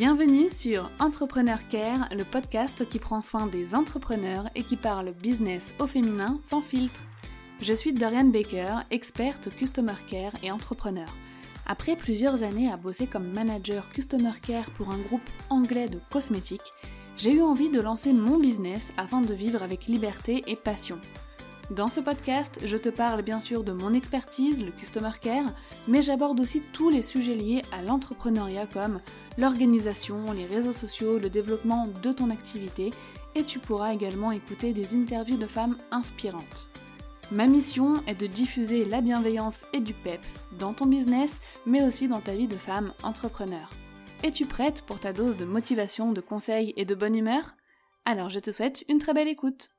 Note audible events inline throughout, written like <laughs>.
Bienvenue sur Entrepreneur Care, le podcast qui prend soin des entrepreneurs et qui parle business au féminin sans filtre. Je suis Dorian Baker, experte Customer Care et entrepreneur. Après plusieurs années à bosser comme manager Customer Care pour un groupe anglais de cosmétiques, j'ai eu envie de lancer mon business afin de vivre avec liberté et passion. Dans ce podcast, je te parle bien sûr de mon expertise, le Customer Care, mais j'aborde aussi tous les sujets liés à l'entrepreneuriat comme l'organisation, les réseaux sociaux, le développement de ton activité, et tu pourras également écouter des interviews de femmes inspirantes. Ma mission est de diffuser la bienveillance et du PEPS dans ton business, mais aussi dans ta vie de femme entrepreneur. Es-tu prête pour ta dose de motivation, de conseils et de bonne humeur? Alors je te souhaite une très belle écoute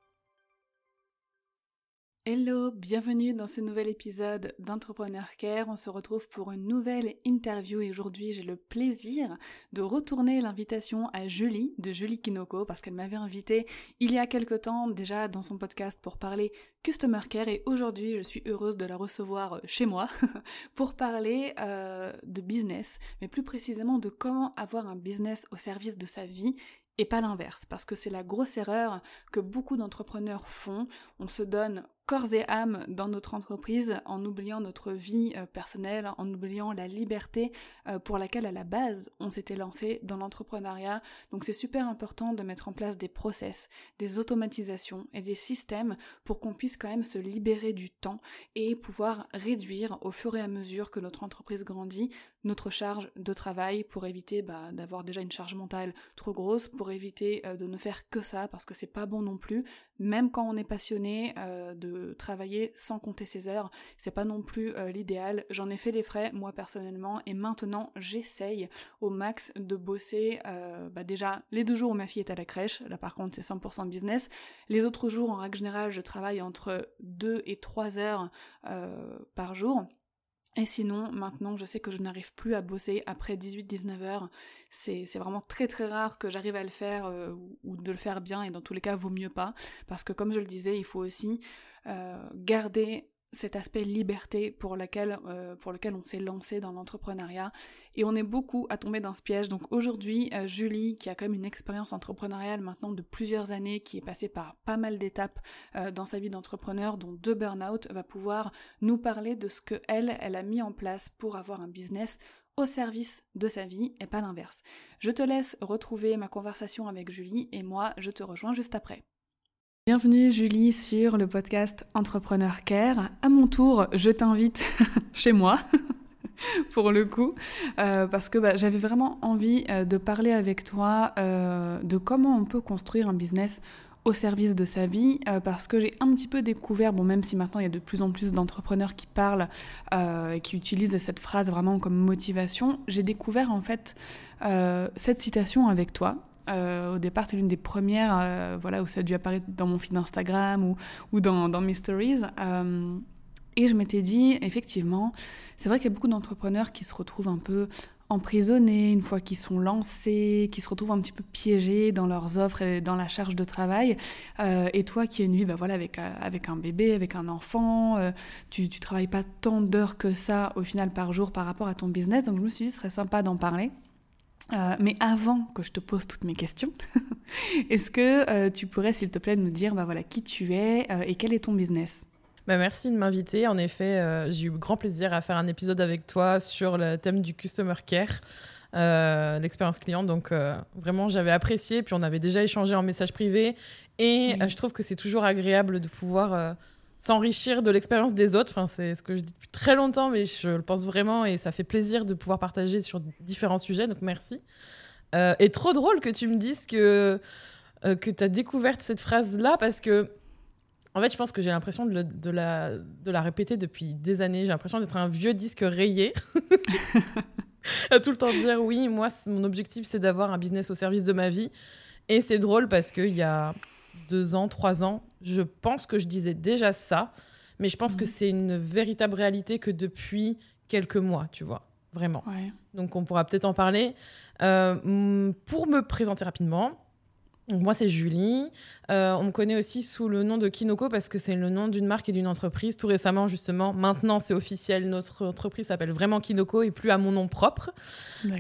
Hello, bienvenue dans ce nouvel épisode d'Entrepreneur Care. On se retrouve pour une nouvelle interview et aujourd'hui j'ai le plaisir de retourner l'invitation à Julie de Julie Kinoko parce qu'elle m'avait invité il y a quelque temps déjà dans son podcast pour parler Customer Care et aujourd'hui je suis heureuse de la recevoir chez moi <laughs> pour parler euh, de business mais plus précisément de comment avoir un business au service de sa vie et pas l'inverse, parce que c'est la grosse erreur que beaucoup d'entrepreneurs font. On se donne corps et âme dans notre entreprise en oubliant notre vie euh, personnelle, en oubliant la liberté euh, pour laquelle à la base on s'était lancé dans l'entrepreneuriat. Donc c'est super important de mettre en place des process, des automatisations et des systèmes pour qu'on puisse quand même se libérer du temps et pouvoir réduire au fur et à mesure que notre entreprise grandit notre charge de travail pour éviter bah, d'avoir déjà une charge mentale trop grosse, pour éviter euh, de ne faire que ça parce que c'est pas bon non plus, même quand on est passionné de travailler sans compter ses heures. C'est pas non plus euh, l'idéal. J'en ai fait les frais, moi personnellement, et maintenant j'essaye au max de bosser euh, bah, déjà les deux jours où ma fille est à la crèche, là par contre c'est 100% business. Les autres jours, en règle générale, je travaille entre 2 et 3 heures euh, par jour. Et sinon, maintenant, je sais que je n'arrive plus à bosser après 18-19 heures. C'est vraiment très très rare que j'arrive à le faire ou de le faire bien, et dans tous les cas, vaut mieux pas. Parce que comme je le disais, il faut aussi garder cet aspect liberté pour, laquelle, euh, pour lequel on s'est lancé dans l'entrepreneuriat. Et on est beaucoup à tomber dans ce piège. Donc aujourd'hui, euh, Julie, qui a quand même une expérience entrepreneuriale maintenant de plusieurs années, qui est passée par pas mal d'étapes dans sa vie d'entrepreneur, dont deux burn-out, va pouvoir nous parler de ce que elle, elle a mis en place pour avoir un business au service de sa vie et pas l'inverse. Je te laisse retrouver ma conversation avec Julie et moi, je te rejoins juste après. Bienvenue Julie sur le podcast Entrepreneur Care. À mon tour, je t'invite <laughs> chez moi. <laughs> pour le coup, euh, parce que bah, j'avais vraiment envie euh, de parler avec toi euh, de comment on peut construire un business au service de sa vie, parce que j'ai un petit peu découvert, bon même si maintenant il y a de plus en plus d'entrepreneurs qui parlent et qui utilisent cette phrase vraiment comme motivation, j'ai découvert en fait cette citation avec toi, euh, au départ, c'est l'une des premières euh, voilà, où ça a dû apparaître dans mon feed Instagram ou, dans, dans, mes stories. Euh, et je m'étais dit, effectivement, c'est vrai qu'il y a beaucoup d'entrepreneurs qui se retrouvent un peu emprisonnés une fois qu'ils sont lancés, qui se retrouvent un petit peu piégés dans leurs offres et dans la charge de travail. et toi qui es une vie bah voilà, avec, avec un bébé, avec un enfant, tu ne travailles pas tant d'heures que ça au final par jour par rapport à ton business. Donc je me suis dit, ce serait sympa d'en parler. Euh, mais avant que je te pose toutes mes questions, <laughs> est-ce que euh, tu pourrais, s'il te plaît, nous dire bah, voilà, qui tu es euh, et quel est ton business? Bah merci de m'inviter. En effet, j'ai eu grand plaisir à faire un épisode avec toi sur le thème du customer care, l'expérience client. Donc vraiment, j'avais apprécié. Puis on avait déjà échangé en message privé. Et je trouve que c'est toujours agréable de pouvoir s'enrichir de l'expérience des autres. Enfin, c'est ce que je dis depuis très longtemps, mais je le pense vraiment et ça fait plaisir de pouvoir partager sur différents sujets. Donc merci. Euh, et trop drôle que tu me dises que, euh, que tu as découvert cette phrase-là parce que, en fait, je pense que j'ai l'impression de, de, la, de la répéter depuis des années. J'ai l'impression d'être un vieux disque rayé. <laughs> à tout le temps dire oui, moi, mon objectif, c'est d'avoir un business au service de ma vie. Et c'est drôle parce qu'il y a deux ans, trois ans, je pense que je disais déjà ça, mais je pense que mhm. c'est une véritable réalité que depuis quelques mois, tu vois, vraiment. Donc on pourra peut-être en parler. Euh, pour me présenter rapidement, Donc moi, c'est Julie. Euh, on me connaît aussi sous le nom de Kinoko parce que c'est le nom d'une marque et d'une entreprise. Tout récemment, justement, maintenant, c'est officiel. Notre entreprise s'appelle vraiment Kinoko et plus à mon nom propre.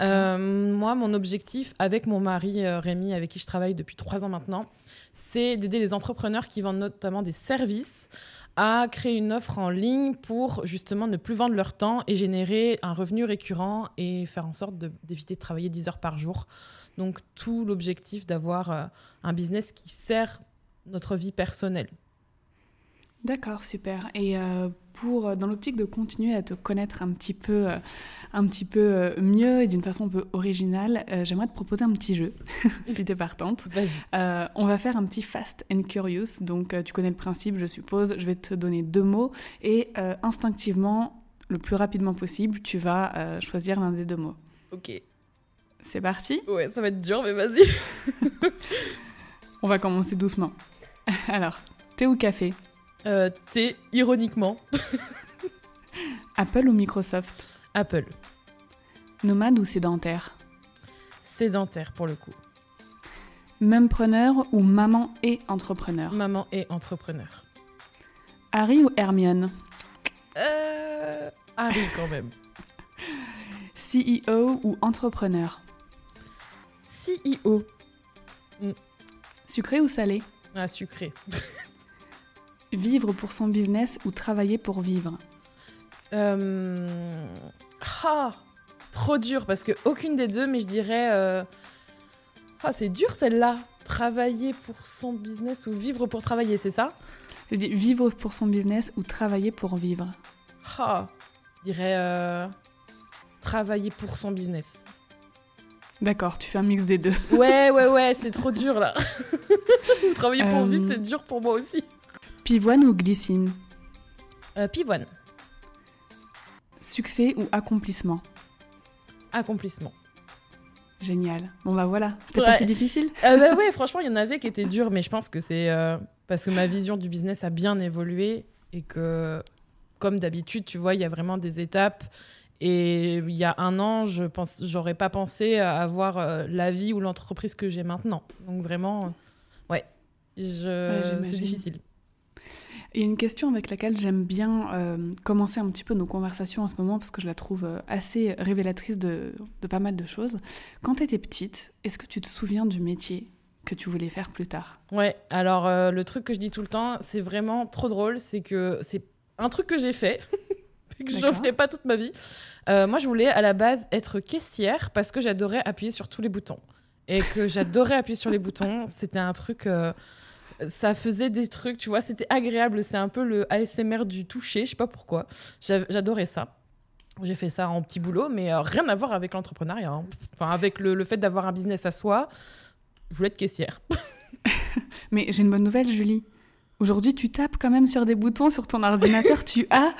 Euh, moi, mon objectif avec mon mari euh, Rémi, avec qui je travaille depuis trois ans maintenant, c'est d'aider les entrepreneurs qui vendent notamment des services à créer une offre en ligne pour justement ne plus vendre leur temps et générer un revenu récurrent et faire en sorte d'éviter de, de travailler 10 heures par jour. Donc tout l'objectif d'avoir euh, un business qui sert notre vie personnelle. D'accord, super. Et euh, pour euh, dans l'optique de continuer à te connaître un petit peu, un petit peu mieux et d'une façon un peu originale, j'aimerais te proposer un petit jeu, <laughs> si tu es partante. <laughs> Vas-y. on va faire un petit Fast and Curious. Donc tu connais le principe, je suppose. Je vais te donner deux mots et instinctivement, le plus rapidement possible, tu vas choisir l'un des deux mots. Ok. C'est parti Ouais, ça va être dur, mais vas-y. <laughs> On va commencer doucement. <laughs> Alors, thé ou café? Euh, Thé, ironiquement. <laughs> Apple ou Microsoft? Apple. Nomade ou sédentaire? Sédentaire pour le coup. Même preneur ou maman et entrepreneur? Maman et entrepreneur. Harry ou Hermione? Euh... Harry quand même. CEO ou entrepreneur? CEO. Mm. Sucré ou salé? Ah, sucré. <laughs> vivre pour son business ou travailler pour vivre? Euh... Ah Trop dur parce que aucune des deux, mais je dirais. Euh, ah, c'est dur celle-là. Travailler pour son business ou vivre pour travailler, c'est ça? Je dis vivre pour son business ou travailler pour vivre. Ah, je dirais euh, travailler pour son business. D'accord, tu fais un mix des deux. <laughs> Ouais, ouais, ouais, c'est trop dur là. <laughs> Travailler pour vivre, c'est euh, dur pour moi aussi. Pivoine ou glycine euh, Pivoine. Succès ou accomplissement Accomplissement. Génial. Bon bah voilà, c'était pas si difficile euh, bah ouais, <laughs> franchement, il y en avait qui étaient durs, mais je pense que c'est euh, parce que ma vision du business a bien évolué et que, comme d'habitude, tu vois, il y a vraiment des étapes et il y a un an, je pense, j'aurais pas pensé avoir euh, la vie ou l'entreprise que j'ai maintenant. Donc vraiment, euh, ouais, c'est difficile. Et une question avec laquelle j'aime bien euh, commencer un petit peu nos conversations en ce moment, parce que je la trouve assez révélatrice de, de pas mal de choses. Quand tu étais petite, est-ce que tu te souviens du métier que tu voulais faire plus tard? Ouais, alors le truc que je dis tout le temps, c'est vraiment trop drôle, c'est que c'est un truc que j'ai fait. <laughs> que je ferai pas toute ma vie. Euh, moi, je voulais à la base être caissière parce que j'adorais appuyer sur tous les boutons. Et que j'adorais appuyer sur les boutons. C'était un truc. Euh, ça faisait des trucs, tu vois, c'était agréable. C'est un peu le ASMR du toucher, je sais pas pourquoi. J'adorais ça. J'ai fait ça en petit boulot, mais euh, rien à voir avec l'entrepreneuriat. Hein. Enfin, avec le, le fait d'avoir un business à soi. Je voulais être caissière. <laughs> mais j'ai une bonne nouvelle, Julie. Aujourd'hui, tu tapes quand même sur des boutons sur ton ordinateur. tu as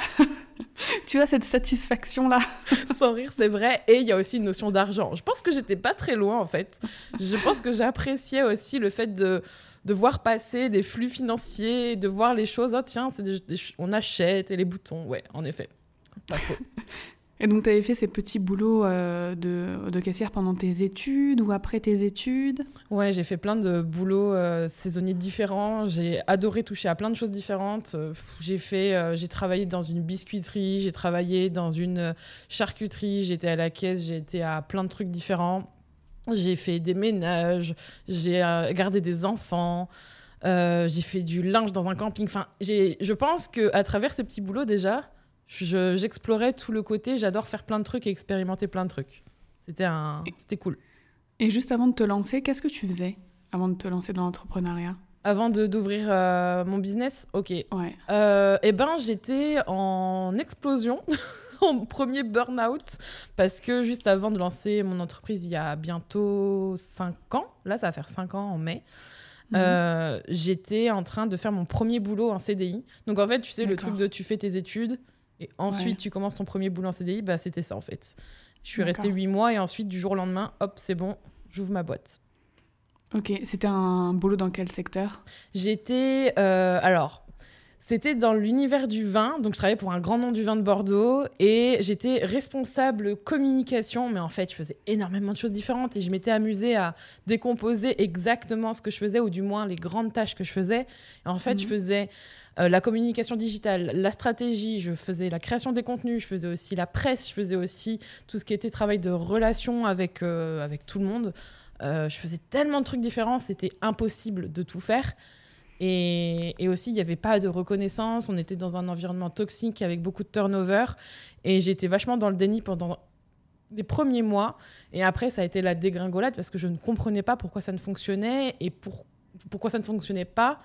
<laughs> tu as cette satisfaction-là. <laughs> Sans rire, c'est vrai. Et il y a aussi une notion d'argent. Je pense que j'étais pas très loin, en fait. Je pense que j'appréciais aussi le fait de, de voir passer des flux financiers, de voir les choses. Oh, tiens, on achète et les boutons. Ouais, en effet. Pas faux. <laughs> Et donc, tu avais fait ces petits boulots euh, de, caissière pendant tes études ou après tes études? Ouais, j'ai fait plein de boulots euh, saisonniers différents. J'ai adoré toucher à plein de choses différentes. Euh, j'ai fait, j'ai travaillé dans une biscuiterie, j'ai travaillé dans une charcuterie, j'étais à la caisse, j'ai été à plein de trucs différents. J'ai fait des ménages, j'ai gardé des enfants. j'ai fait du linge dans un camping. Enfin, je pense que à travers ces petits boulots déjà, j'explorais tout le côté, j'adore faire plein de trucs et expérimenter plein de trucs. C'était un, c'était cool. Et juste avant de te lancer, qu'est-ce que tu faisais avant de te lancer dans l'entrepreneuriat? Avant de d'ouvrir euh, mon business, ok. Ouais. Euh, eh ben, j'étais en explosion. <laughs> en premier burn-out parce que juste avant de lancer mon entreprise il y a bientôt 5 ans, là ça va faire 5 ans en mai, mhm. euh, j'étais en train de faire mon premier boulot en CDI. Donc en fait, tu sais, le truc de tu fais tes études, et ensuite, tu commences ton premier boulot en CDI, bah, c'était ça en fait. Je suis restée huit mois et ensuite, du jour au lendemain, hop, c'est bon, j'ouvre ma boîte. Ok, c'était un boulot dans quel secteur? J'étais. Euh, alors, C'était dans l'univers du vin, donc je travaillais pour un grand nom du vin de Bordeaux et j'étais responsable communication, mais en fait je faisais énormément de choses différentes et je m'étais amusée à décomposer exactement ce que je faisais ou du moins les grandes tâches que je faisais. Et en fait je mhm. faisais euh, la communication digitale, la stratégie, je faisais la création des contenus, je faisais aussi la presse, je faisais aussi tout ce qui était travail de relation avec, euh, avec tout le monde. Euh, je faisais tellement de trucs différents, c'était impossible de tout faire. Et, aussi, il n'y avait pas de reconnaissance. On était dans un environnement toxique avec beaucoup de turnover. Et j'étais vachement dans le déni pendant les premiers mois. Et après, ça a été la dégringolade parce que je ne comprenais pas pourquoi ça ne fonctionnait et pour, pourquoi ça ne fonctionnait pas.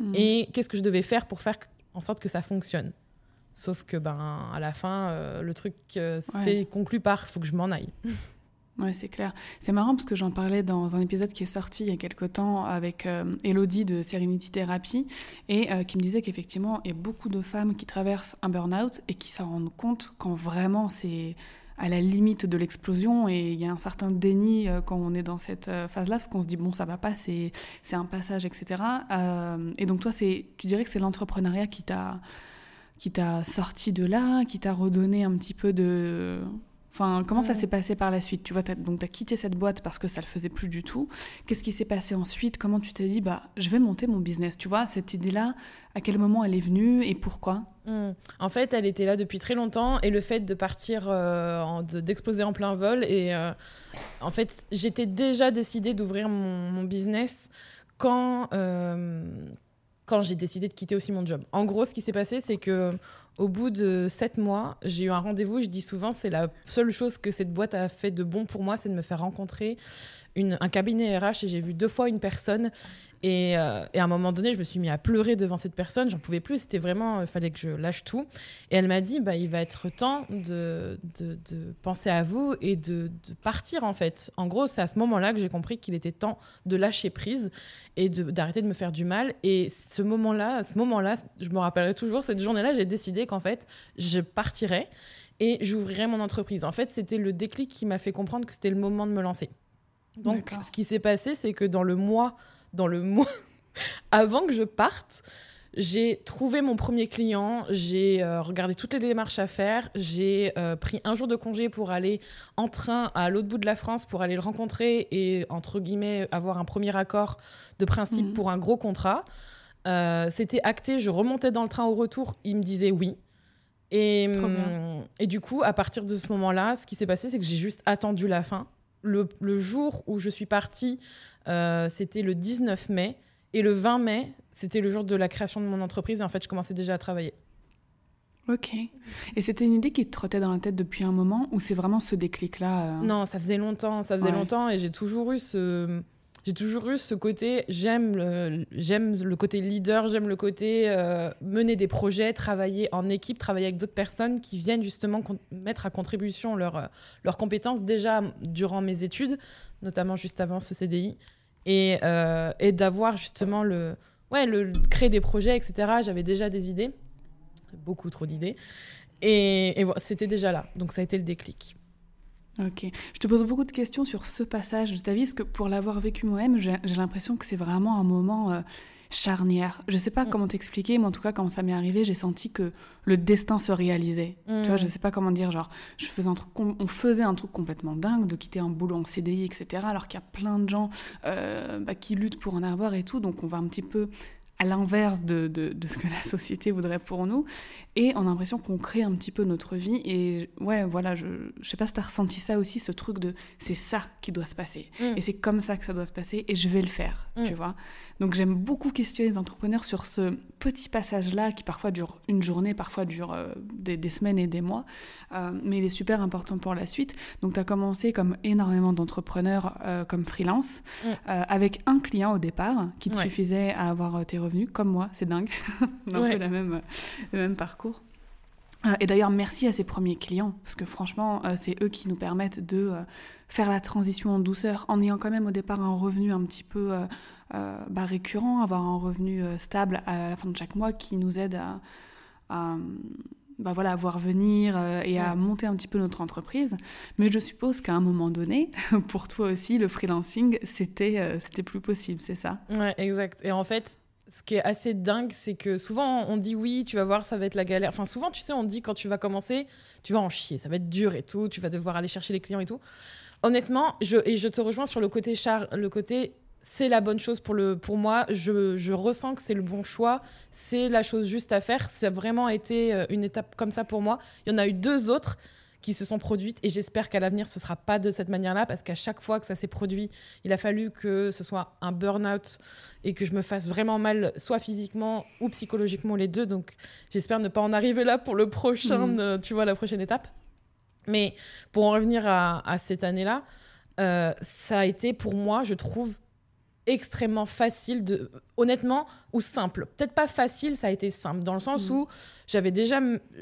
Hmm. Et qu'est-ce que je devais faire pour faire en sorte que ça fonctionne? Sauf que, ben, à la fin, euh, le truc euh, s'est conclu par il faut que je m'en aille. <laughs> Oui, c'est clair. C'est marrant parce que j'en parlais dans un épisode qui est sorti il y a quelque temps avec euh, Elodie de Serenity Therapy et euh, qui me disait qu'effectivement, il y a beaucoup de femmes qui traversent un burn-out et qui s'en rendent compte quand vraiment c'est à la limite de l'explosion et il y a un certain déni euh, quand on est dans cette phase-là parce qu'on se dit bon ça va pas, c'est un passage, etc. et donc toi, tu dirais que c'est l'entrepreneuriat qui t'a qui t'a sorti de là, qui t'a redonné un petit peu de Enfin, comment ça s'est passé par la suite? Tu vois, donc tu as quitté cette boîte parce que ça le faisait plus du tout. Qu'est-ce qui s'est passé ensuite? Comment tu t'es dit, bah, je vais monter mon business? Tu vois, cette idée-là, à quel moment elle est venue et pourquoi? Hmm. En fait, elle était là depuis très longtemps et le fait de partir, euh, d'exploser en plein vol. Et euh, en fait, j'étais déjà décidée d'ouvrir mon, business quand, euh, quand j'ai décidé de quitter aussi mon job. En gros, ce qui s'est passé, c'est que au bout de sept mois, j'ai eu un rendez-vous. Je dis souvent, c'est la seule chose que cette boîte a fait de bon pour moi, c'est de me faire rencontrer un cabinet RH et j'ai vu deux fois une personne euh, et, à un moment donné, je me suis mis à pleurer devant cette personne. J'en pouvais plus. C'était vraiment, il fallait que je lâche tout. Et elle m'a dit, bah, il va être temps de, de, penser à vous et de, de, partir en fait. En gros, c'est à ce moment-là que j'ai compris qu'il était temps de lâcher prise et d'arrêter de, me faire du mal. Et ce moment-là, ce moment-là, je me rappellerai toujours cette journée-là, j'ai décidé qu'en fait, je partirais et j'ouvrirais mon entreprise. En fait, c'était le déclic qui m'a fait comprendre que c'était le moment de me lancer. Donc, ce qui s'est passé, c'est que dans le mois dans le mois <laughs> avant que je parte, j'ai trouvé mon premier client, j'ai euh, regardé toutes les démarches à faire, j'ai euh, pris un jour de congé pour aller en train à l'autre bout de la France pour aller le rencontrer et, entre guillemets, avoir un premier accord de principe mhm. pour un gros contrat. Euh, c'était acté, je remontais dans le train au retour, il me disait oui. Et, hum, et du coup, à partir de ce moment-là, ce qui s'est passé, c'est que j'ai juste attendu la fin. Le, le, jour où je suis partie euh, c'était le 19 mai. Et le 20 mai, c'était le jour de la création de mon entreprise. Et en fait, je commençais déjà à travailler. Ok. Et c'était une idée qui te trottait dans la tête depuis un moment ou c'est vraiment ce déclic-là euh Non, ça faisait longtemps. Ça faisait longtemps et j'ai toujours eu ce. J'ai toujours eu ce côté, j'aime le, j'aime le côté leader, j'aime le côté euh, mener des projets, travailler en équipe, travailler avec d'autres personnes qui viennent justement mettre à contribution leurs leurs compétences déjà durant mes études, notamment juste avant ce CDI et, euh, et d'avoir justement le, ouais, le créer des projets, etc. J'avais déjà des idées, beaucoup trop d'idées, et c'était déjà là. Donc ça a été le déclic. Ok. Je te pose beaucoup de questions sur ce passage de ta vie, parce que pour l'avoir vécu moi-même, j'ai l'impression que c'est vraiment un moment euh, charnière. Je sais pas mm. comment t'expliquer, mais en tout cas, quand ça m'est arrivé, j'ai senti que le destin se réalisait. Tu vois, mm. je sais pas comment dire, genre, je faisais un truc, on faisait un truc complètement dingue de quitter un boulot en CDI, etc. Alors qu'il y a plein de gens euh, bah, qui luttent pour en avoir et tout, donc on va un petit peu à l'inverse de, de, de, ce que la société voudrait pour nous. Et on a l'impression qu'on crée un petit peu notre vie. Et ouais, voilà, je, je sais pas si tu as ressenti ça aussi, ce truc de c'est ça qui doit se passer. Mm. Et c'est comme ça que ça doit se passer et je vais le faire, mm. tu vois. Donc j'aime beaucoup questionner les entrepreneurs sur ce petit passage-là qui parfois dure une journée, parfois dure euh, des, des, semaines et des mois. Euh, mais il est super important pour la suite. Donc tu as commencé comme énormément d'entrepreneurs euh, comme freelance, mm. avec un client au départ qui te suffisait à avoir tes revenus, comme moi, c'est dingue. <laughs> un peu la même, le même parcours. Et d'ailleurs, merci à ces premiers clients, parce que franchement, c'est eux qui nous permettent de faire la transition en douceur, en ayant quand même au départ un revenu un petit peu euh, bah, récurrent, avoir un revenu euh, stable à la fin de chaque mois qui nous aide à, bah voilà, à voir venir euh, et à monter un petit peu notre entreprise. Mais je suppose qu'à un moment donné, <laughs> pour toi aussi, le freelancing, c'était c'était plus possible, c'est ça? Ouais, exact. Et en fait, ce qui est assez dingue, c'est que souvent on dit oui, tu vas voir, ça va être la galère. Enfin, souvent, tu sais, on dit quand tu vas commencer, tu vas en chier, ça va être dur et tout, tu vas devoir aller chercher les clients et tout. Honnêtement, je, et je te rejoins sur le côté char, le côté c'est la bonne chose pour, le, pour moi. Je, je ressens que c'est le bon choix. C'est la chose juste à faire. Ça a vraiment été euh, une étape comme ça pour moi. Il y en a eu deux autres qui se sont produites et j'espère qu'à l'avenir ce sera pas de cette manière-là parce qu'à chaque fois que ça s'est produit, il a fallu que ce soit un burn-out et que je me fasse vraiment mal, soit physiquement ou psychologiquement les deux. Donc j'espère ne pas en arriver là pour le prochain, mmh. euh, tu vois, la prochaine étape. Mais pour en revenir à, à cette année-là, euh, ça a été pour moi, je trouve, extrêmement facile de honnêtement ou simple. Peut-être pas facile ça a été simple dans le sens mm. où j'avais déjà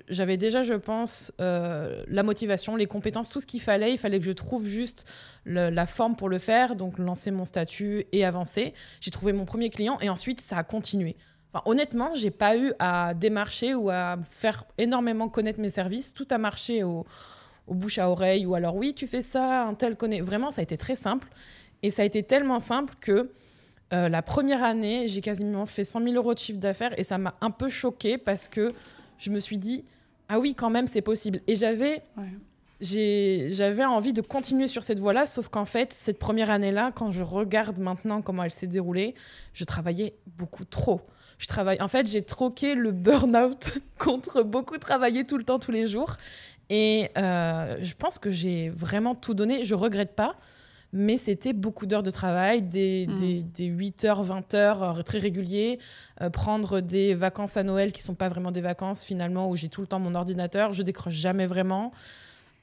j'avais déjà je pense euh, la motivation les compétences tout ce qu'il fallait. Il fallait que je trouve juste la forme pour le faire donc lancer mon statut et avancer. J'ai trouvé mon premier client et ensuite ça a continué. Enfin, honnêtement j'ai pas eu à démarcher ou à faire énormément connaître mes services. Tout a marché au, au bouche à oreille ou alors oui tu fais ça un tel connaît. Vraiment ça a été très simple et ça a été tellement simple que euh, la première année, j'ai quasiment fait 100 000 euros de chiffre d'affaires et ça m'a un peu choquée parce que je me suis dit, ah oui, quand même, c'est possible. Et j'avais. J'avais envie de continuer sur cette voie-là, sauf qu'en fait, cette première année-là, quand je regarde maintenant comment elle s'est déroulée, je travaillais beaucoup trop. Je travaille... En fait, j'ai troqué le burn-out <laughs> contre beaucoup travailler tout le temps, tous les jours. Et euh, je pense que j'ai vraiment tout donné. Je regrette pas mais c'était beaucoup d'heures de travail, des, 8 mm. heures, 20 heures euh, très réguliers, euh, prendre des vacances à Noël qui sont pas vraiment des vacances finalement, où j'ai tout le temps mon ordinateur, je décroche jamais vraiment.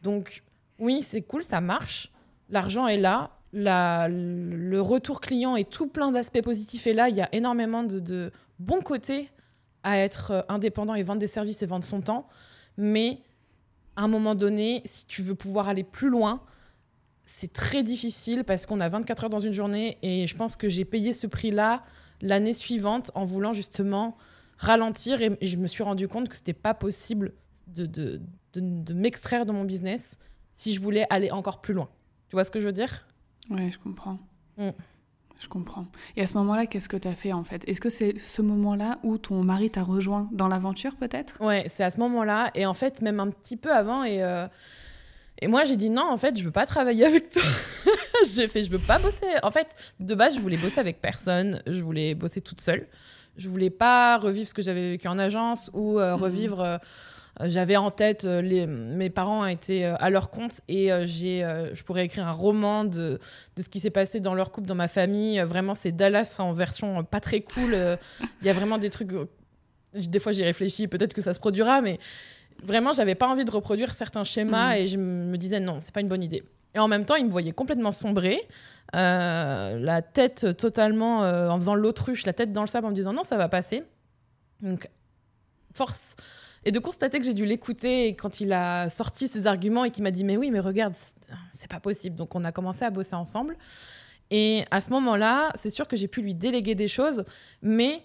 Donc oui, c'est cool, ça marche, l'argent est là, le retour client et tout plein d'aspects positifs est là, il y a énormément de, de bons côtés à être euh, indépendant et vendre des services et vendre son temps, mais à un moment donné, si tu veux pouvoir aller plus loin, c'est très difficile parce qu'on a 24 heures dans une journée et je pense que j'ai payé ce prix-là l'année suivante en voulant justement ralentir et, je me suis rendu compte que c'était pas possible de, de, de, m'extraire de mon business si je voulais aller encore plus loin. Tu vois ce que je veux dire? Oui, je comprends. Mm. Je comprends. Et à ce moment-là, qu'est-ce que tu as fait en fait? Est-ce que c'est ce moment-là où ton mari t'a rejoint? Dans l'aventure peut-être? Ouais, c'est à ce moment-là. Et en fait, même un petit peu avant. Et euh, et moi, j'ai dit non, en fait, je veux pas travailler avec toi. <laughs> j'ai fait, je veux pas bosser. En fait, de base, je voulais bosser avec personne. Je voulais bosser toute seule. Je voulais pas revivre ce que j'avais vécu en agence ou euh, mhm. revivre. Euh, j'avais en tête, euh, les, mes parents été à leur compte et j'ai, je pourrais écrire un roman de, de ce qui s'est passé dans leur couple, dans ma famille. vraiment, c'est Dallas en version pas très cool. Il y a vraiment des trucs. des fois, j'y réfléchis, peut-être que ça se produira, mais vraiment, j'avais pas envie de reproduire certains schémas mm. et je me disais non, c'est pas une bonne idée. Et en même temps, il me voyait complètement sombrer, euh, la tête totalement euh, en faisant l'autruche, la tête dans le sable en me disant non, ça va passer. Donc, force. Et de constater que j'ai dû l'écouter quand il a sorti ses arguments et qu'il m'a dit mais oui, mais regarde, c'est pas possible. Donc, on a commencé à bosser ensemble. Et à ce moment-là, c'est sûr que j'ai pu lui déléguer des choses, mais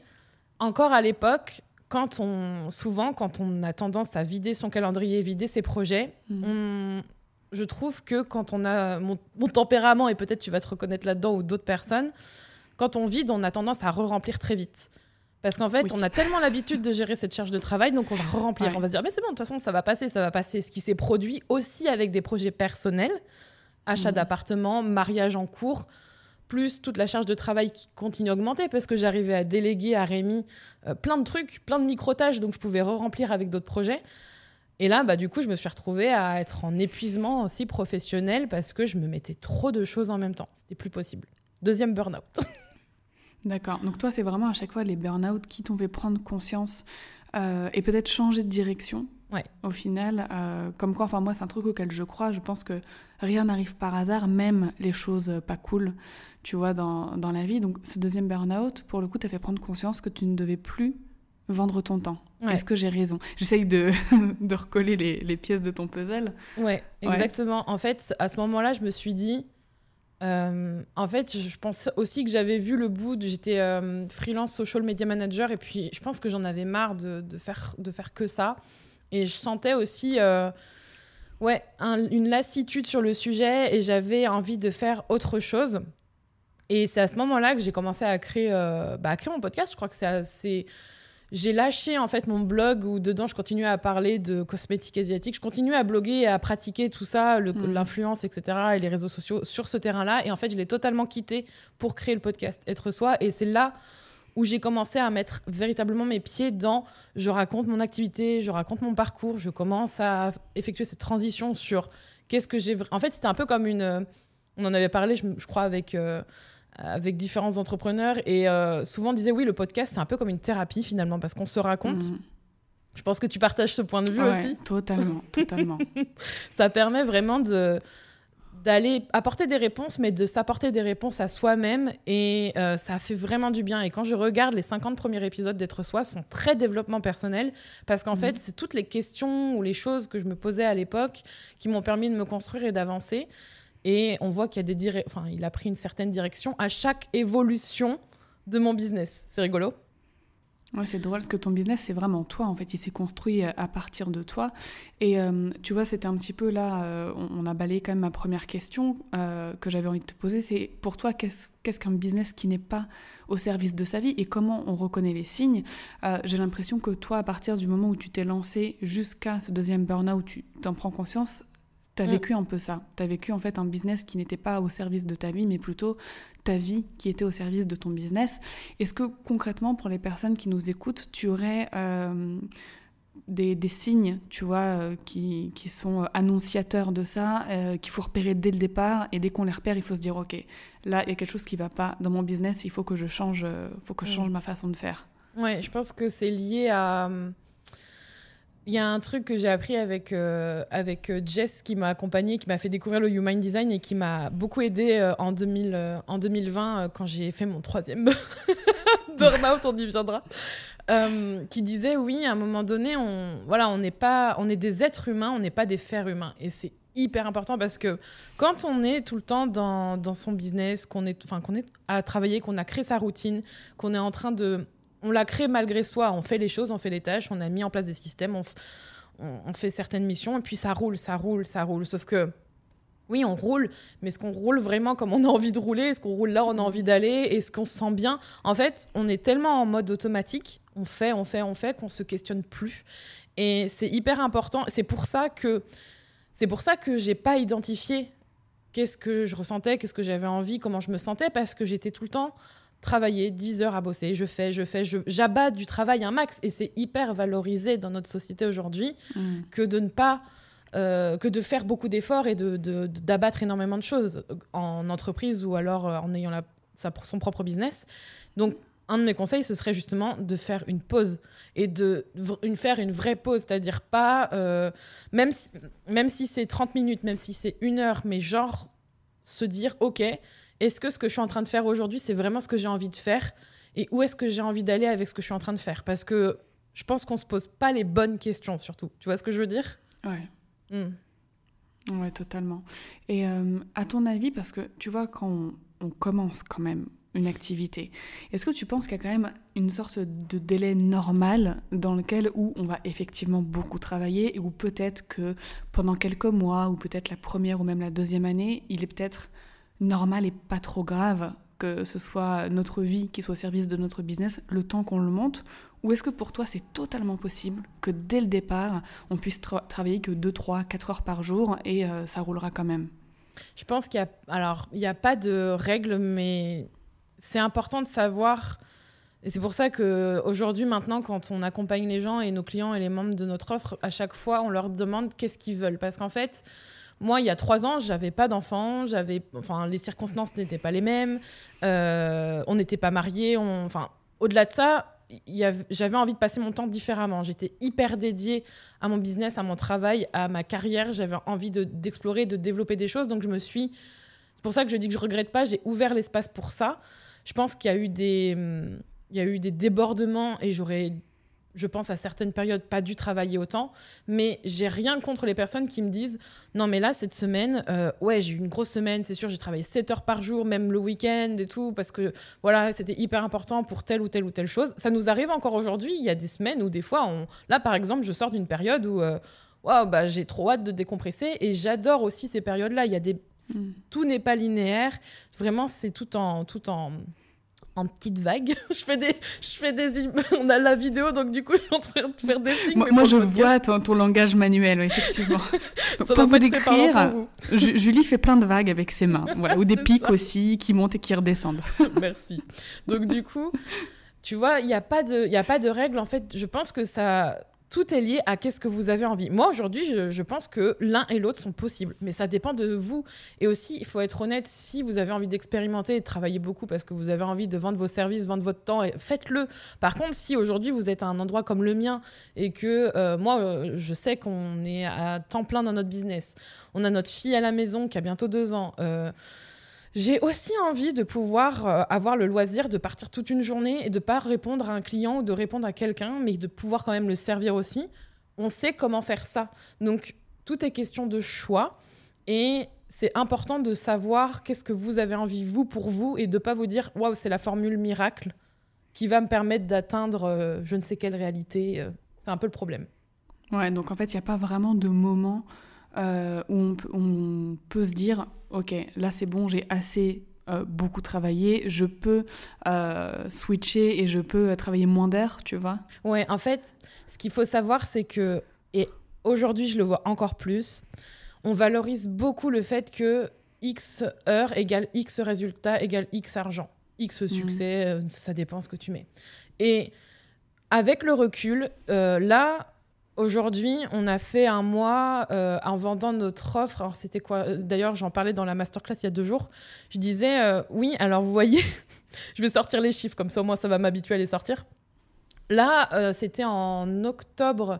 encore à l'époque, quand on, souvent, quand on a tendance à vider son calendrier, vider ses projets, mhm. je trouve que quand on a mon, tempérament, et peut-être tu vas te reconnaître là-dedans ou d'autres personnes, quand on vide, on a tendance à re-remplir très vite. Parce qu'en fait, on a tellement l'habitude de gérer cette charge de travail, donc on va re-remplir. On va se dire, mais c'est bon, de toute façon, ça va passer, ça va passer. Ce qui s'est produit aussi avec des projets personnels, achat mhm. d'appartements, mariage en cours, plus toute la charge de travail qui continue à augmenter parce que j'arrivais à déléguer à Rémi euh, plein de trucs, plein de micro-tâches, donc je pouvais re-remplir avec d'autres projets. Et là, bah, du coup, je me suis retrouvée à être en épuisement aussi professionnel parce que je me mettais trop de choses en même temps. C'était plus possible. Deuxième burn-out. <laughs> D'accord. Donc toi, c'est vraiment à chaque fois les burn-out qui t'ont fait prendre conscience euh, et peut-être changer de direction. Ouais. Au final, euh, comme quoi, enfin moi, c'est un truc auquel je crois. Je pense que rien n'arrive par hasard, même les choses pas cool tu vois, dans, dans la vie. Donc ce deuxième burn-out, pour le coup, t'as fait prendre conscience que tu ne devais plus vendre ton temps. Est-ce que j'ai raison? J'essaye de, <laughs> de recoller les, les, pièces de ton puzzle. Ouais, exactement. En fait, à ce moment-là, je me suis dit, euh, en fait, je pense aussi que j'avais vu le bout. J'étais euh, freelance social media manager et puis je pense que j'en avais marre de, de, faire, de faire que ça. Et je sentais aussi, euh, ouais, une lassitude sur le sujet et j'avais envie de faire autre chose. Et c'est à ce moment-là que j'ai commencé à créer, euh, bah, à créer mon podcast. Je crois que c'est assez j'ai lâché en fait mon blog où dedans je continuais à parler de cosmétiques asiatiques. Je continuais à bloguer et à pratiquer tout ça, mm. l'influence, etc. et les réseaux sociaux sur ce terrain-là. Et en fait, je l'ai totalement quitté pour créer le podcast Être Soi. Et c'est là où j'ai commencé à mettre véritablement mes pieds dans je raconte mon activité, je raconte mon parcours, je commence à effectuer cette transition sur qu'est-ce que j'ai. En fait, c'était un peu comme une. On en avait parlé, je, crois, avec. Euh, avec différents entrepreneurs et euh, souvent on disait oui le podcast c'est un peu comme une thérapie finalement parce qu'on se raconte. Mm. Je pense que tu partages ce point de vue aussi. Totalement, totalement. <laughs> ça permet vraiment de d'aller apporter des réponses, mais de s'apporter des réponses à soi-même. Et euh, ça fait vraiment du bien. Et quand je regarde les 50 premiers épisodes d'être soi, sont très développement personnel, parce qu'en mm. fait, c'est toutes les questions ou les choses que je me posais à l'époque qui m'ont permis de me construire et d'avancer. Et on voit qu'il a des enfin, il a pris une certaine direction à chaque évolution de mon business. C'est rigolo. Ouais, c'est drôle parce que ton business, c'est vraiment toi. En fait, il s'est construit euh, à partir de toi. Et euh, tu vois, c'était un petit peu là, euh, on, a balayé quand même ma première question que j'avais envie de te poser. C'est pour toi, qu'est-ce qu'un business qui n'est pas au service de sa vie et comment on reconnaît les signes? J'ai l'impression que toi, à partir du moment où tu t'es lancé jusqu'à ce deuxième burn-out, tu t'en prends conscience, tu as mm. vécu un peu ça. Tu as vécu en fait un business qui n'était pas au service de ta vie, mais plutôt ta vie qui était au service de ton business. Est-ce que concrètement, pour les personnes qui nous écoutent, tu aurais euh, des, signes, tu vois, euh, qui, qui, sont annonciateurs de ça, euh, qu'il faut repérer dès le départ, et dès qu'on les repère, il faut se dire, OK, là, il y a quelque chose qui ne va pas dans mon business, il faut que je change, faut que je change mm. ma façon de faire. Ouais, je pense que c'est lié à il y a un truc que j'ai appris avec, euh, avec euh, Jess qui m'a accompagné, qui m'a fait découvrir le Human Design et qui m'a beaucoup aidé euh, en, 2000, en 2020 quand j'ai fait mon troisième <laughs> burn-out, on y viendra. qui disait oui, à un moment donné, on, voilà, on, n'est pas, on est des êtres humains, on n'est pas des fers humains. Et c'est hyper important parce que quand on est tout le temps dans, dans son business, qu'on est, qu'on est à travailler, qu'on a créé sa routine, qu'on est en train de on l'a créé malgré soi. On fait les choses, on fait les tâches, on a mis en place des systèmes, on, fait certaines missions, et puis ça roule, ça roule, ça roule. Sauf que, oui, on roule, mais est-ce qu'on roule vraiment comme on a envie de rouler? Est-ce qu'on roule là où on a envie d'aller? Est-ce qu'on se sent bien? En fait, on est tellement en mode automatique, on fait, on fait, on fait, qu'on se questionne plus. Et c'est hyper important. C'est pour ça que c'est pour ça que j'ai pas identifié qu'est-ce que je ressentais, qu'est-ce que j'avais envie, comment je me sentais, parce que j'étais tout le temps travailler 10 heures à bosser, je fais, je fais, j'abats du travail un max. Et c'est hyper valorisé dans notre société aujourd'hui mm. que de ne pas... Euh, que de faire beaucoup d'efforts et d'abattre de, énormément de choses en entreprise ou alors euh, en ayant la, son propre business. Donc, un de mes conseils, ce serait justement de faire une pause et de une, faire une vraie pause, c'est-à-dire pas, euh, même si, même si c'est 30 minutes, même si c'est une heure, mais genre se dire, OK, est-ce que ce que je suis en train de faire aujourd'hui, c'est vraiment ce que j'ai envie de faire Et où est-ce que j'ai envie d'aller avec ce que je suis en train de faire? Parce que je pense qu'on se pose pas les bonnes questions, surtout. Tu vois ce que je veux dire? Ouais. Hmm. Ouais, totalement. Et euh, à ton avis, parce que tu vois, quand on, commence quand même une activité, est-ce que tu penses qu'il y a quand même une sorte de délai normal dans lequel où on va effectivement beaucoup travailler et où peut-être que pendant quelques mois ou peut-être la première ou même la deuxième année, il est peut-être normal et pas trop grave que ce soit notre vie qui soit au service de notre business le temps qu'on le monte Ou est-ce que pour toi c'est totalement possible que dès le départ on puisse travailler que 2, 3, 4 heures par jour et euh, ça roulera quand même? Je pense qu'il y a, alors, il n'y a pas de règle, mais c'est important de savoir. Et c'est pour ça qu'aujourd'hui, maintenant, quand on accompagne les gens et nos clients et les membres de notre offre, à chaque fois, on leur demande qu'est-ce qu'ils veulent. Parce qu'en fait, moi, il y a trois ans, j'avais pas d'enfant, j'avais, enfin, les circonstances n'étaient pas les mêmes, euh, on n'était pas mariés, enfin, au-delà de ça, j'avais envie de passer mon temps différemment. J'étais hyper dédiée à mon business, à mon travail, à ma carrière. J'avais envie d'explorer, de, développer des choses. Donc, je me suis. C'est pour ça que je dis que je regrette pas. J'ai ouvert l'espace pour ça. Je pense qu'il y a eu des, il y a eu des débordements et j'aurais je pense à certaines périodes, pas dû travailler autant. Mais j'ai rien contre les personnes qui me disent non, mais là, cette semaine, euh, ouais, j'ai eu une grosse semaine, c'est sûr, j'ai travaillé 7 heures par jour, même le week-end et tout, parce que voilà, c'était hyper important pour telle ou telle ou telle chose. Ça nous arrive encore aujourd'hui. Il y a des semaines où des fois, on... là, par exemple, je sors d'une période où. Euh, bah, j'ai trop hâte de décompresser et j'adore aussi ces périodes-là. Il y a des Mm. Tout n'est pas linéaire. Vraiment, c'est tout en, tout en, en petites vagues. <laughs> je fais des, je fais des, <laughs> on a la vidéo, donc du coup, je suis en train de faire des signes. Moi, je vois ton, ton, langage manuel, effectivement. <laughs> pour vous décrire, Julie fait plein de vagues avec ses mains, voilà, ou des pics aussi qui montent et qui redescendent. Merci. Donc du coup, tu vois, il n'y a pas de, il a pas de règle. En fait, je pense que ça tout est lié à qu'est-ce que vous avez envie. Moi, aujourd'hui, je, pense que l'un et l'autre sont possibles, mais ça dépend de vous. Et aussi, il faut être honnête, si vous avez envie d'expérimenter et de travailler beaucoup parce que vous avez envie de vendre vos services, vendre votre temps, faites-le. Par contre, si aujourd'hui vous êtes à un endroit comme le mien et que euh, moi, euh, je sais qu'on est à temps plein dans notre business, on a notre fille à la maison qui a bientôt deux ans. Euh, j'ai aussi envie de pouvoir euh, avoir le loisir de partir toute une journée et de pas répondre à un client ou de répondre à quelqu'un, mais de pouvoir quand même le servir aussi. On sait comment faire ça. Donc, tout est question de choix. Et c'est important de savoir qu'est-ce que vous avez envie, vous, pour vous, et de pas vous dire, waouh, c'est la formule miracle qui va me permettre d'atteindre euh, je ne sais quelle réalité. Euh. c'est un peu le problème. Ouais, donc en fait, il n'y a pas vraiment de moment où on, on peut se dire ok, là c'est bon, j'ai assez euh, beaucoup travaillé, je peux euh, switcher et je peux travailler moins d'heures, tu vois? Ouais, en fait, ce qu'il faut savoir, c'est que, et aujourd'hui je le vois encore plus, on valorise beaucoup le fait que X heures égale X résultat égale X argent. X mhm. succès, euh, ça dépend ce que tu mets. Et avec le recul, là, Aujourd'hui, on a fait un mois euh, en vendant notre offre. Alors, c'était quoi? Euh, D'ailleurs, j'en parlais dans la masterclass il y a deux jours. Je disais, euh, oui, alors vous voyez, <laughs> je vais sortir les chiffres, comme ça au moins ça va m'habituer à les sortir. Là, c'était en octobre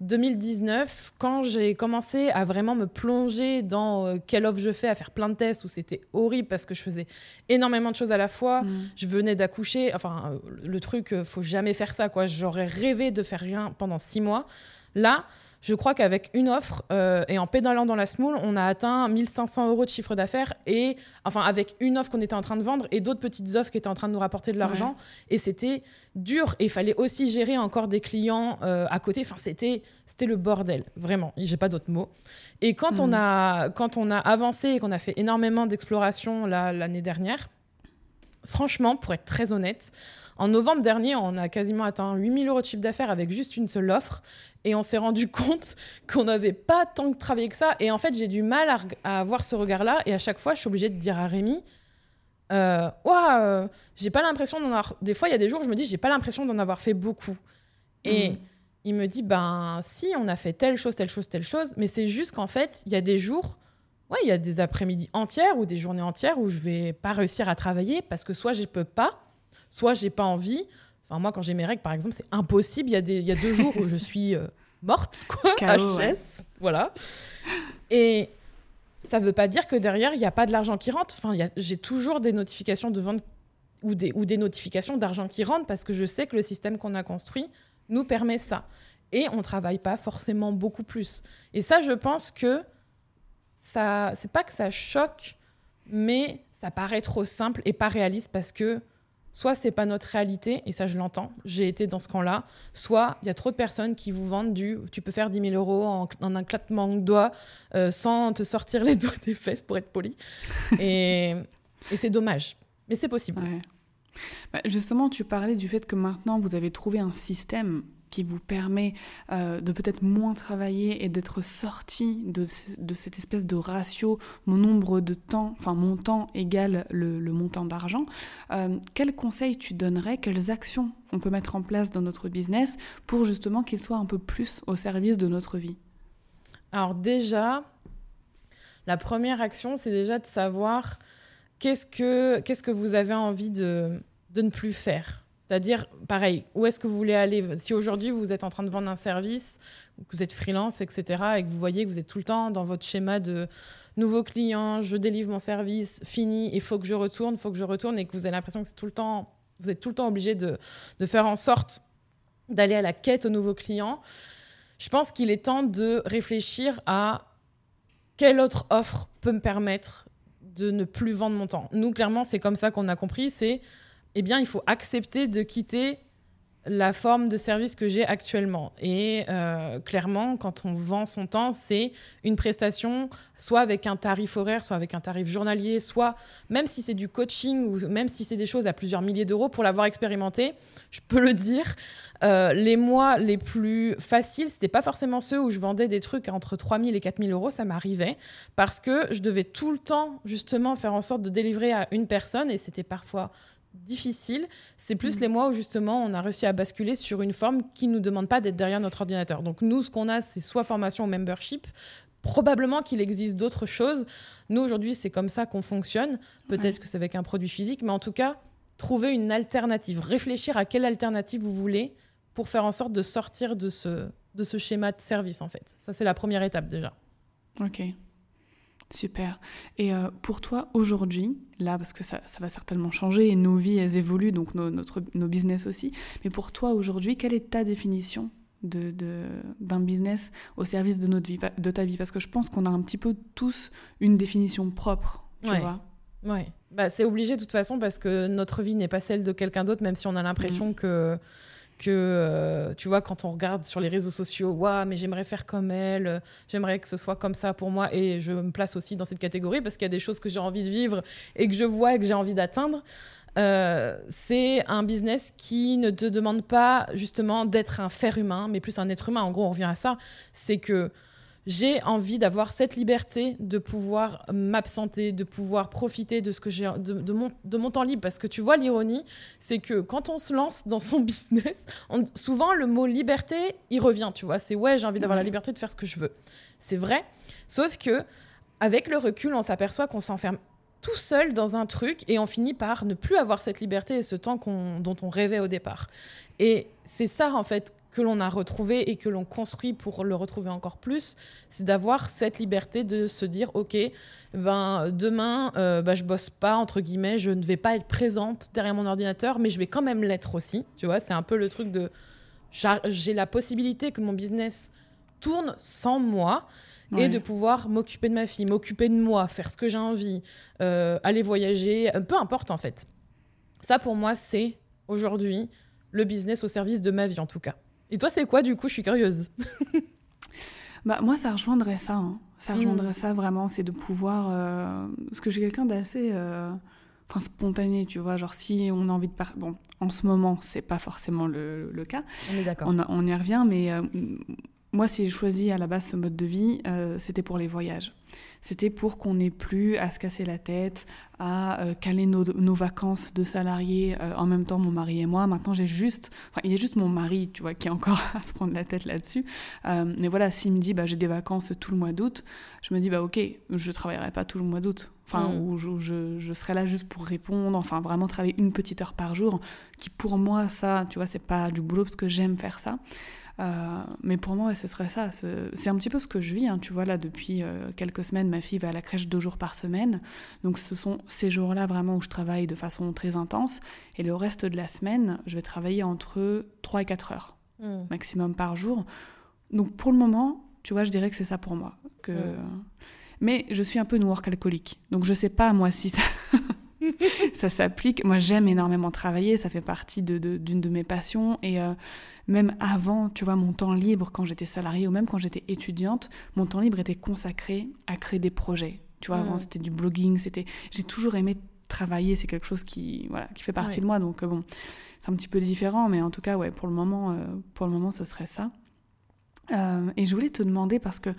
2019, quand j'ai commencé à vraiment me plonger dans quelle offre je fais, à faire plein de tests, où c'était horrible parce que je faisais énormément de choses à la fois. Mmh. Je venais d'accoucher. Enfin, le truc, faut jamais faire ça, quoi. J'aurais rêvé de faire rien pendant six mois. Là, je crois qu'avec une offre euh, et en pédalant dans la smoule, on a atteint 1500 euros de chiffre d'affaires et enfin avec une offre qu'on était en train de vendre et d'autres petites offres qui étaient en train de nous rapporter de l'argent et c'était dur et il fallait aussi gérer encore des clients euh, à côté. Enfin c'était c'était le bordel vraiment. J'ai pas d'autres mots. Et quand on mhm. a quand on a avancé et qu'on a fait énormément d'exploration l'année dernière, franchement pour être très honnête. En novembre dernier, on a quasiment atteint 8000 euros de chiffre d'affaires avec juste une seule offre. Et on s'est rendu <laughs> compte qu'on n'avait pas tant de travail que ça. Et en fait, j'ai du mal à, avoir ce regard-là. Et à chaque fois, je suis obligée de dire à Rémi, euh, euh j'ai pas l'impression d'en avoir. Des fois, il y a des jours où je me dis, j'ai pas l'impression d'en avoir fait beaucoup. Et mm. il me dit, ben si, on a fait telle chose, telle chose, telle chose. Mais c'est juste qu'en fait, il y a des jours, ouais, il y a des après-midi entières ou des journées entières où je vais pas réussir à travailler parce que soit je peux pas, soit j'ai pas envie. Enfin, moi, quand j'ai mes règles, par exemple, c'est impossible. Il y, a des, il y a deux jours où je suis euh, morte, quoi, <laughs> HS, voilà. Et ça veut pas dire que derrière, il n'y a pas de l'argent qui rentre. Enfin, j'ai toujours des notifications de vente ou des, ou des notifications d'argent qui rentrent parce que je sais que le système qu'on a construit nous permet ça. Et on travaille pas forcément beaucoup plus. Et ça, je pense que ça, c'est pas que ça choque, mais ça paraît trop simple et pas réaliste parce que soit c'est pas notre réalité, et ça je l'entends, j'ai été dans ce camp-là, soit il y a trop de personnes qui vous vendent du tu peux faire 10 000 euros en, un claquement de doigts euh, sans te sortir les <laughs> doigts des fesses pour être poli. Et, et c'est dommage, mais c'est possible. Bah, justement, tu parlais du fait que maintenant vous avez trouvé un système qui vous permet euh, de peut-être moins travailler et d'être sorti de, cette espèce de ratio mon nombre de temps, enfin mon temps égale le, montant d'argent, euh, quels conseils tu donnerais, quelles actions on peut mettre en place dans notre business pour justement qu'il soit un peu plus au service de notre vie? Alors déjà, la première action, c'est déjà de savoir qu'est-ce que, qu'est-ce que vous avez envie de, de ne plus faire c'est-à-dire, pareil, où est-ce que vous voulez aller? Si aujourd'hui vous êtes en train de vendre un service, que vous êtes freelance, etc., et que vous voyez que vous êtes tout le temps dans votre schéma de nouveaux clients, je délivre mon service, fini, il faut que je retourne, il faut que je retourne, et que vous avez l'impression que c'est tout le temps, vous êtes tout le temps obligé de, faire en sorte d'aller à la quête aux nouveaux clients, je pense qu'il est temps de réfléchir à quelle autre offre peut me permettre de ne plus vendre mon temps. Nous, clairement, c'est comme ça qu'on a compris, c'est eh bien, il faut accepter de quitter la forme de service que j'ai actuellement. Et euh, clairement, quand on vend son temps, c'est une prestation, soit avec un tarif horaire, soit avec un tarif journalier, soit même si c'est du coaching ou même si c'est des choses à plusieurs milliers d'euros, pour l'avoir expérimenté, je peux le dire, euh, les mois les plus faciles, c'était pas forcément ceux où je vendais des trucs entre 3000 et 4000 euros, ça m'arrivait, parce que je devais tout le temps justement faire en sorte de délivrer à une personne et c'était parfois difficile, c'est plus mm. les mois où justement on a réussi à basculer sur une forme qui ne nous demande pas d'être derrière notre ordinateur. Donc nous, ce qu'on a, c'est soit formation ou membership. Probablement qu'il existe d'autres choses. Nous, aujourd'hui, c'est comme ça qu'on fonctionne. Peut-être que c'est avec un produit physique, mais en tout cas, trouver une alternative. Réfléchir à quelle alternative vous voulez pour faire en sorte de sortir de ce, de ce schéma de service, en fait. Ça, c'est la première étape déjà. Ok. Super. Et euh, pour toi, aujourd'hui, là, parce que ça, ça, va certainement changer et nos vies, elles évoluent, donc nos, notre, nos business aussi, mais pour toi, aujourd'hui, quelle est ta définition d'un de, d'un business au service de, notre vie, de ta vie? Parce que je pense qu'on a un petit peu tous une définition propre, tu vois Oui, bah, c'est obligé de toute façon parce que notre vie n'est pas celle de quelqu'un d'autre, même si on a l'impression mm. que que euh, tu vois quand on regarde sur les réseaux sociaux waouh mais j'aimerais faire comme elle j'aimerais que ce soit comme ça pour moi et je me place aussi dans cette catégorie parce qu'il y a des choses que j'ai envie de vivre et que je vois et que j'ai envie d'atteindre. Euh, c'est un business qui ne te demande pas justement d'être un faire humain mais plus un être humain. En gros on revient à ça. C'est que j'ai envie d'avoir cette liberté de pouvoir m'absenter, de pouvoir profiter de ce que j'ai de, mon, de mon temps libre. Parce que tu vois, l'ironie, c'est que quand on se lance dans son <laughs> business, souvent le mot liberté, il revient, tu vois. C'est ouais, j'ai envie d'avoir la liberté de faire ce que je veux. C'est vrai. Sauf que avec le recul, on s'aperçoit qu'on s'enferme tout seul dans un truc et on finit par ne plus avoir cette liberté et ce temps dont on rêvait au départ. Et c'est ça, en fait, que l'on a retrouvé et que l'on construit pour le retrouver encore plus, c'est d'avoir cette liberté de se dire, OK, ben, demain, euh, ben, je bosse pas, entre guillemets, je ne vais pas être présente derrière mon ordinateur, mais je vais quand même l'être aussi. Tu vois, c'est un peu le truc de, j'ai la possibilité que mon business tourne sans moi. et de pouvoir m'occuper de ma fille, m'occuper de moi, faire ce que j'ai envie, euh, aller voyager, euh, peu importe en fait. Ça pour moi c'est aujourd'hui le business au service de ma vie en tout cas. Et toi, c'est quoi du coup? Je suis curieuse. <laughs> bah, moi, ça rejoindrait ça. Hein. Ça rejoindrait mm. ça vraiment, c'est de pouvoir. Euh, parce que j'ai quelqu'un d'assez. Euh, enfin, spontané, tu vois. Genre, si on a envie de partir. Bon, en ce moment, c'est pas forcément le, le cas. On est d'accord. On, on, y revient, mais euh, moi, si j'ai choisi à la base ce mode de vie, c'était pour les voyages. C'était pour qu'on n'ait plus à se casser la tête, à euh, caler nos, vacances de salariés euh, en même temps, mon mari et moi. Maintenant, j'ai juste, enfin, il est juste mon mari, tu vois, qui est encore <laughs> à se prendre la tête là-dessus. Euh, mais voilà, s'il me dit, bah, j'ai des vacances tout le mois d'août, je me dis, bah, ok, je travaillerai pas tout le mois d'août. Enfin, mm. je, je, serai là juste pour répondre, enfin, vraiment travailler une petite heure par jour, qui pour moi, ça, tu vois, c'est pas du boulot parce que j'aime faire ça. Euh, mais pour moi, ce serait ça. C'est un petit peu ce que je vis. Hein. Tu vois, là, depuis euh, quelques semaines, ma fille va à la crèche deux jours par semaine. Donc, ce sont ces jours-là vraiment où je travaille de façon très intense. Et le reste de la semaine, je vais travailler entre 3 et 4 heures hmm. maximum par jour. Donc, pour le moment, tu vois, je dirais que c'est ça pour moi. Que... Hmm. Mais je suis un peu une work alcoolique. Donc, je sais pas, moi, si ça. <laughs> ça s'applique. Moi, j'aime énormément travailler, ça fait partie d'une de, de, mes passions. Et euh, même avant, tu vois, mon temps libre, quand j'étais salariée ou même quand j'étais étudiante, mon temps libre était consacré à créer des projets. Tu vois, avant, mm. c'était du blogging, c'était... J'ai toujours aimé travailler, c'est quelque chose qui, voilà, qui fait partie de moi. Donc, euh, bon, c'est un petit peu différent, mais en tout cas, ouais, pour le moment, euh, pour le moment ce serait ça. Et je voulais te demander, parce que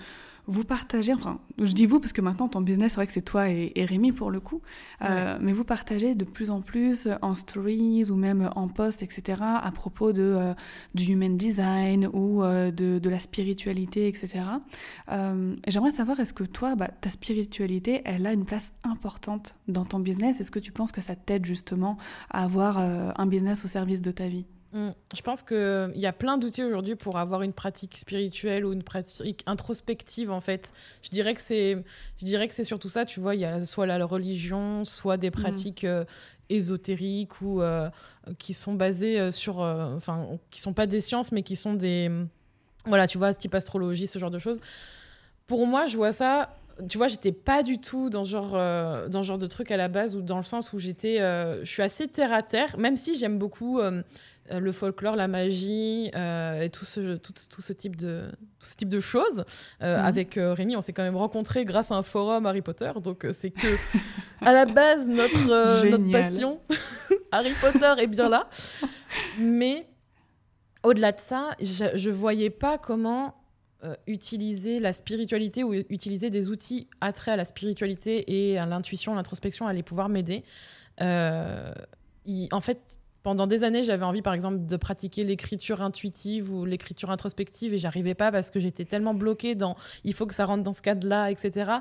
vous partagez, enfin, je dis vous parce que maintenant ton business, c'est vrai que c'est toi et, Rémi pour le coup, euh, mais vous partagez de plus en plus en stories ou même en post, etc., à propos de, euh, du human design ou euh, de, de, la spiritualité, etc. J'aimerais savoir, est-ce que toi, bah, ta spiritualité, elle a une place importante dans ton business? Est-ce que tu penses que ça t'aide justement à avoir un business au service de ta vie? Mm. Je pense qu'il y a plein d'outils aujourd'hui pour avoir une pratique spirituelle ou une pratique introspective, en fait. Je dirais que c'est, je dirais que c'est surtout ça, tu vois. Il y a soit la religion, soit des mm. pratiques euh, ésotériques ou euh, qui sont basées euh, sur. Enfin, qui sont pas des sciences, mais qui sont des. Voilà, tu vois, type astrologie, ce genre de choses. Pour moi, je vois ça tu vois, j'étais pas du tout dans ce genre, euh, dans genre de truc à la base ou dans le sens où j'étais, euh, je suis assez terre à terre, même si j'aime beaucoup euh, le folklore, la magie et tout ce, tout, tout, ce type de, tout ce type de choses. Mhm. Avec Rémi, on s'est quand même rencontrés grâce à un forum Harry Potter, donc c'est que à la base notre, notre passion <laughs> Harry Potter est bien là, mais au-delà de ça, je, je voyais pas comment euh, utiliser la spiritualité ou utiliser des outils attraits à la spiritualité et à l'intuition, l'introspection allaient pouvoir m'aider. Euh, en fait, pendant des années, j'avais envie, par exemple, de pratiquer l'écriture intuitive ou l'écriture introspective et j'arrivais pas parce que j'étais tellement bloquée dans il faut que ça rentre dans ce cadre-là, etc.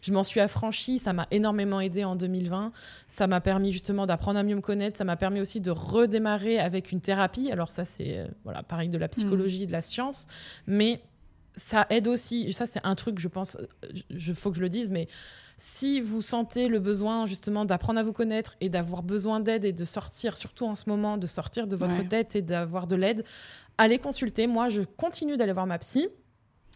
Je m'en suis affranchie, ça m'a énormément aidé en 2020. Ça m'a permis justement d'apprendre à mieux me connaître, ça m'a permis aussi de redémarrer avec une thérapie. Alors ça, c'est euh, voilà, pareil de la psychologie, de la science, mais ça aide aussi, ça c'est un truc, je pense, il faut que je le dise, mais si vous sentez le besoin justement d'apprendre à vous connaître et d'avoir besoin d'aide et de sortir, surtout en ce moment, de sortir de votre tête et d'avoir de l'aide, allez consulter. Moi, je continue d'aller voir ma psy.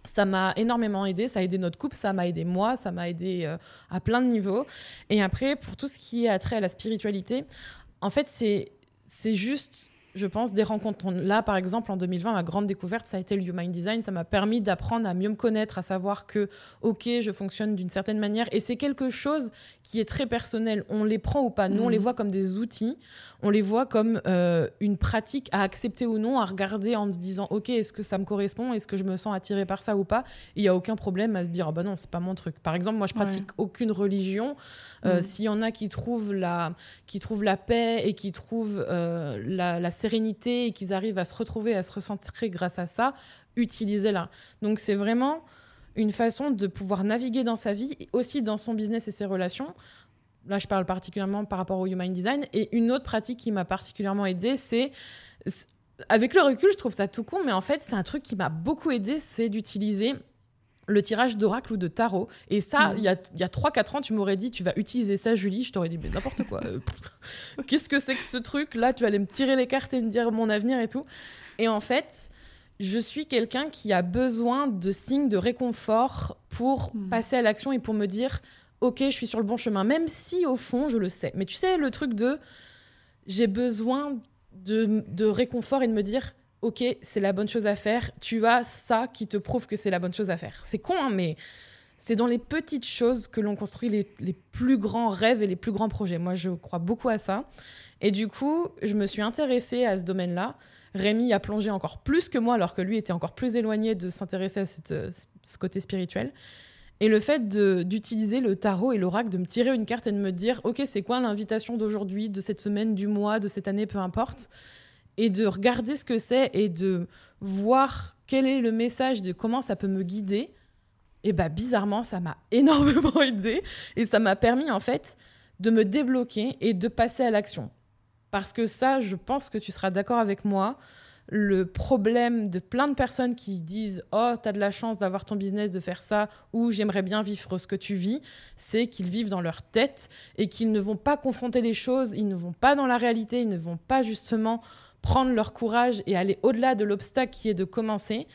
Ça m'a énormément aidé, ça a aidé notre couple, ça m'a aidé moi, ça m'a aidé euh, à plein de niveaux. Et après, pour tout ce qui est attrait à la spiritualité, en fait, c'est juste je pense, des rencontres. Là, par exemple, en 2020, ma grande découverte, ça a été le Human Design. Ça m'a permis d'apprendre à mieux me connaître, à savoir que, OK, je fonctionne d'une certaine manière. Et c'est quelque chose qui est très personnel. On les prend ou pas. Nous, on les mhm. voit comme des outils. On les voit comme euh, une pratique à accepter ou non, à regarder en se disant, OK, est-ce que ça me correspond? Est-ce que je me sens attirée par ça ou pas? Il n'y a aucun problème à se dire, oh, bah non, c'est pas mon truc. Par exemple, moi, je pratique aucune religion. Euh, mhm. S'il y en a qui trouvent la, qui trouvent la paix et qui trouvent euh, la, la sérénité et qu'ils arrivent à se retrouver, à se recentrer grâce à ça, utilisez-la. Donc c'est vraiment une façon de pouvoir naviguer dans sa vie, aussi dans son business et ses relations. Là, je parle particulièrement par rapport au Human Design. Et une autre pratique qui m'a particulièrement aidée, c'est avec le recul, je trouve ça tout con, mais en fait, c'est un truc qui m'a beaucoup aidé, c'est d'utiliser le tirage d'oracle ou de tarot. Et ça, il y a, y a 3-4 ans, tu m'aurais dit, tu vas utiliser ça, Julie. Je t'aurais dit, mais n'importe quoi. Euh, <laughs> qu'est-ce que c'est que ce truc? Là, tu vas aller me tirer les cartes et me dire mon avenir et tout. Et en fait, je suis quelqu'un qui a besoin de signes de réconfort pour hmm. passer à l'action et pour me dire, ok, je suis sur le bon chemin. Même si, au fond, je le sais. Mais tu sais, le truc de, j'ai besoin de, de réconfort et de me dire, ok, c'est la bonne chose à faire, tu as ça qui te prouve que c'est la bonne chose à faire. C'est con, hein, mais c'est dans les petites choses que l'on construit les, plus grands rêves et les plus grands projets. Moi, je crois beaucoup à ça. Et du coup, je me suis intéressée à ce domaine-là. Rémi a plongé encore plus que moi, alors que lui était encore plus éloigné de s'intéresser à cette, ce côté spirituel. Et le fait d'utiliser le tarot et l'oracle, de me tirer une carte et de me dire, OK, c'est quoi l'invitation d'aujourd'hui, de cette semaine, du mois, de cette année, peu importe et de regarder ce que c'est et de voir quel est le message de comment ça peut me guider, et bah bizarrement, ça m'a <laughs> énormément aidé et ça m'a permis en fait de me débloquer et de passer à l'action. Parce que ça, je pense que tu seras d'accord avec moi, le problème de plein de personnes qui disent Oh, tu as de la chance d'avoir ton business, de faire ça, ou j'aimerais bien vivre ce que tu vis, c'est qu'ils vivent dans leur tête et qu'ils ne vont pas confronter les choses, ils ne vont pas dans la réalité, ils ne vont pas justement prendre leur courage et aller au-delà de l'obstacle qui est de commencer.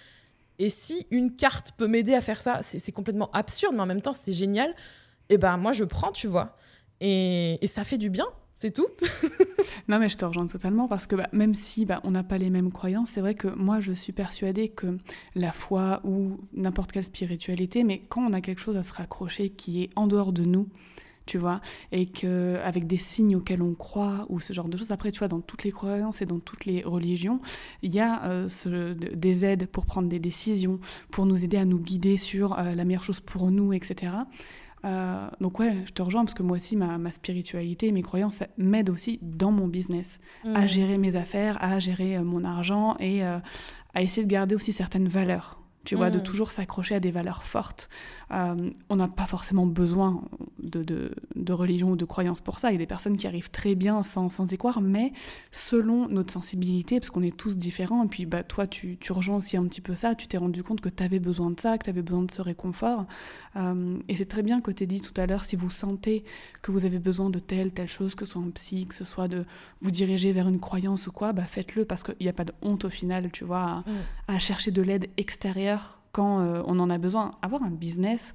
Et si une carte peut m'aider à faire ça, c'est complètement absurde, mais en même temps, c'est génial. Et eh ben moi, je prends, tu vois. Et, ça fait du bien, c'est tout. <laughs> non, mais je te rejoins totalement parce que bah, même si bah, on n'a pas les mêmes croyances, c'est vrai que moi, je suis persuadée que la foi ou n'importe quelle spiritualité, mais quand on a quelque chose à se raccrocher qui est en dehors de nous, tu vois, et que avec des signes auxquels on croit ou ce genre de choses. Après, tu vois, dans toutes les croyances et dans toutes les religions, il y a euh, ce, des aides pour prendre des décisions, pour nous aider à nous guider sur euh, la meilleure chose pour nous, etc. Euh, donc ouais, je te rejoins parce que moi aussi, ma, ma spiritualité, mes croyances m'aident aussi dans mon business, à mmh. gérer mes affaires, à gérer mon argent et à essayer de garder aussi certaines valeurs tu vois, de mm. toujours s'accrocher à des valeurs fortes. Euh, on n'a pas forcément besoin de, de, religion ou de croyance pour ça. Il y a des personnes qui arrivent très bien sans, sans y croire, mais selon notre sensibilité, parce qu'on est tous différents, et puis bah, toi, tu, tu rejoins aussi un petit peu ça, tu t'es rendu compte que tu avais besoin de ça, que tu avais besoin de ce réconfort. Euh, et c'est très bien que tu dit tout à l'heure, si vous sentez que vous avez besoin de telle, telle chose, que ce soit un psy, que ce soit de vous diriger vers une croyance ou quoi, bah, faites-le parce qu'il n'y a pas de honte au final, tu vois, à, mm. à chercher de l'aide extérieure quand euh, on en a besoin. Avoir un business,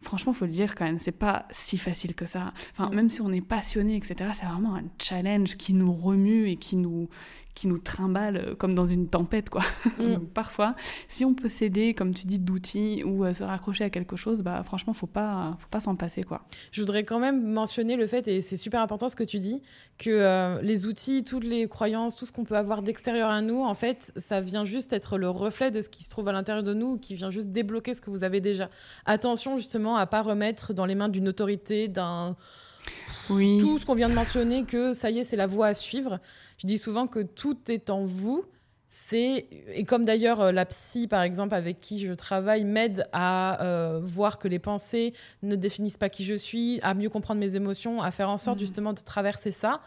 franchement, faut le dire quand même, c'est pas si facile que ça. Enfin, même si on est passionné, etc., c'est vraiment un challenge qui nous remue et qui nous, qui nous trimballe euh, comme dans une tempête, quoi. <laughs> Mm. Donc, parfois, si on peut s'aider, comme tu dis, d'outils ou euh, se raccrocher à quelque chose, bah franchement, faut pas, faut pas s'en passer, quoi. Je voudrais quand même mentionner le fait, et c'est super important ce que tu dis, que euh, les outils, toutes les croyances, tout ce qu'on peut avoir d'extérieur à nous, en fait, ça vient juste être le reflet de ce qui se trouve à l'intérieur de nous, qui vient juste débloquer ce que vous avez déjà. Attention justement à pas remettre dans les mains d'une autorité, d'un oui. tout ce qu'on vient de mentionner, que ça y est, c'est la voie à suivre. Je dis souvent que tout est en vous. C'est et comme d'ailleurs euh, la psy par exemple avec qui je travaille m'aide à euh, voir que les pensées ne définissent pas qui je suis, à mieux comprendre mes émotions, à faire en sorte mm. justement de traverser ça.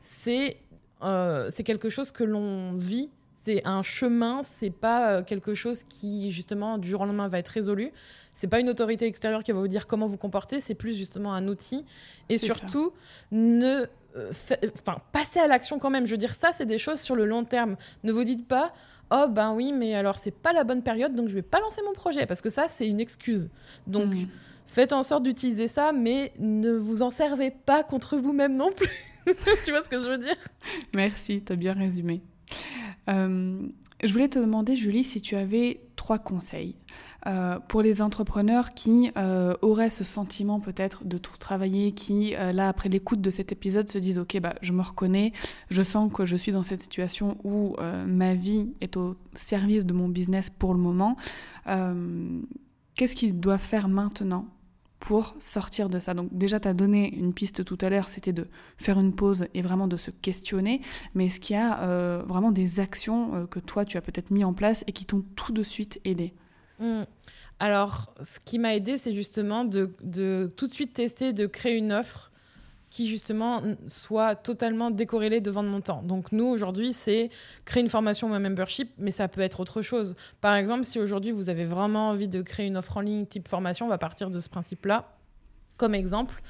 C'est euh, c'est quelque chose que l'on vit c'est un chemin, c'est pas quelque chose qui justement du jour au lendemain va être résolu. C'est pas une autorité extérieure qui va vous dire comment vous comporter, c'est plus justement un outil. Et surtout, ne euh, enfin, passer à l'action quand même. Je veux dire, ça, c'est des choses sur le long terme. Ne vous dites pas, oh ben oui, mais alors c'est pas la bonne période, donc je vais pas lancer mon projet, parce que ça, c'est une excuse. Donc, hmm. faites en sorte d'utiliser ça, mais ne vous en servez pas contre vous-même non plus. <laughs> tu vois ce que je veux dire? Merci, tu as bien résumé. Euh, je voulais te demander, Julie, si tu avais trois conseils euh, pour les entrepreneurs qui euh, auraient ce sentiment peut-être de tout travailler, qui, là, après l'écoute de cet épisode, se disent, OK, bah, je me reconnais, je sens que je suis dans cette situation où ma vie est au service de mon business pour le moment. Qu'est-ce qu'ils doivent faire maintenant pour sortir de ça. Donc déjà, tu as donné une piste tout à l'heure, c'était de faire une pause et vraiment de se questionner, mais est-ce qu'il y a vraiment des actions que toi, tu as peut-être mis en place et qui t'ont tout de suite aidé? Hmm. Alors, ce qui m'a aidé, c'est justement de, tout de suite tester, de créer une offre qui justement soit totalement décorrélée de vendre mon temps. Donc nous, aujourd'hui, c'est créer une formation ou un membership, mais ça peut être autre chose. Par exemple, si aujourd'hui, vous avez vraiment envie de créer une offre en ligne type formation, on va partir de ce principe-là. Comme exemple,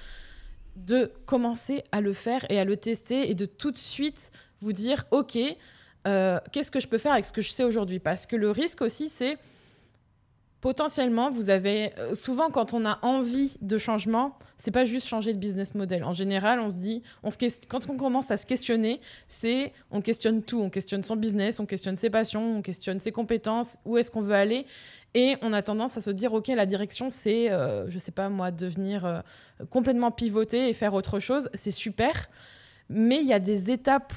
de commencer à le faire et à le tester et de tout de suite vous dire, OK, euh, qu'est-ce que je peux faire avec ce que je sais aujourd'hui? Parce que le risque aussi, c'est potentiellement, vous avez euh, souvent quand on a envie de changement, c'est pas juste changer de business model. En général, on se dit, quand on commence à se questionner, c'est on questionne tout, on questionne son business, on questionne ses passions, on questionne ses compétences, où est-ce qu'on veut aller, et on a tendance à se dire, ok, la direction, c'est, euh, je sais pas moi, devenir euh, complètement pivoter et faire autre chose, c'est super, mais il y a des étapes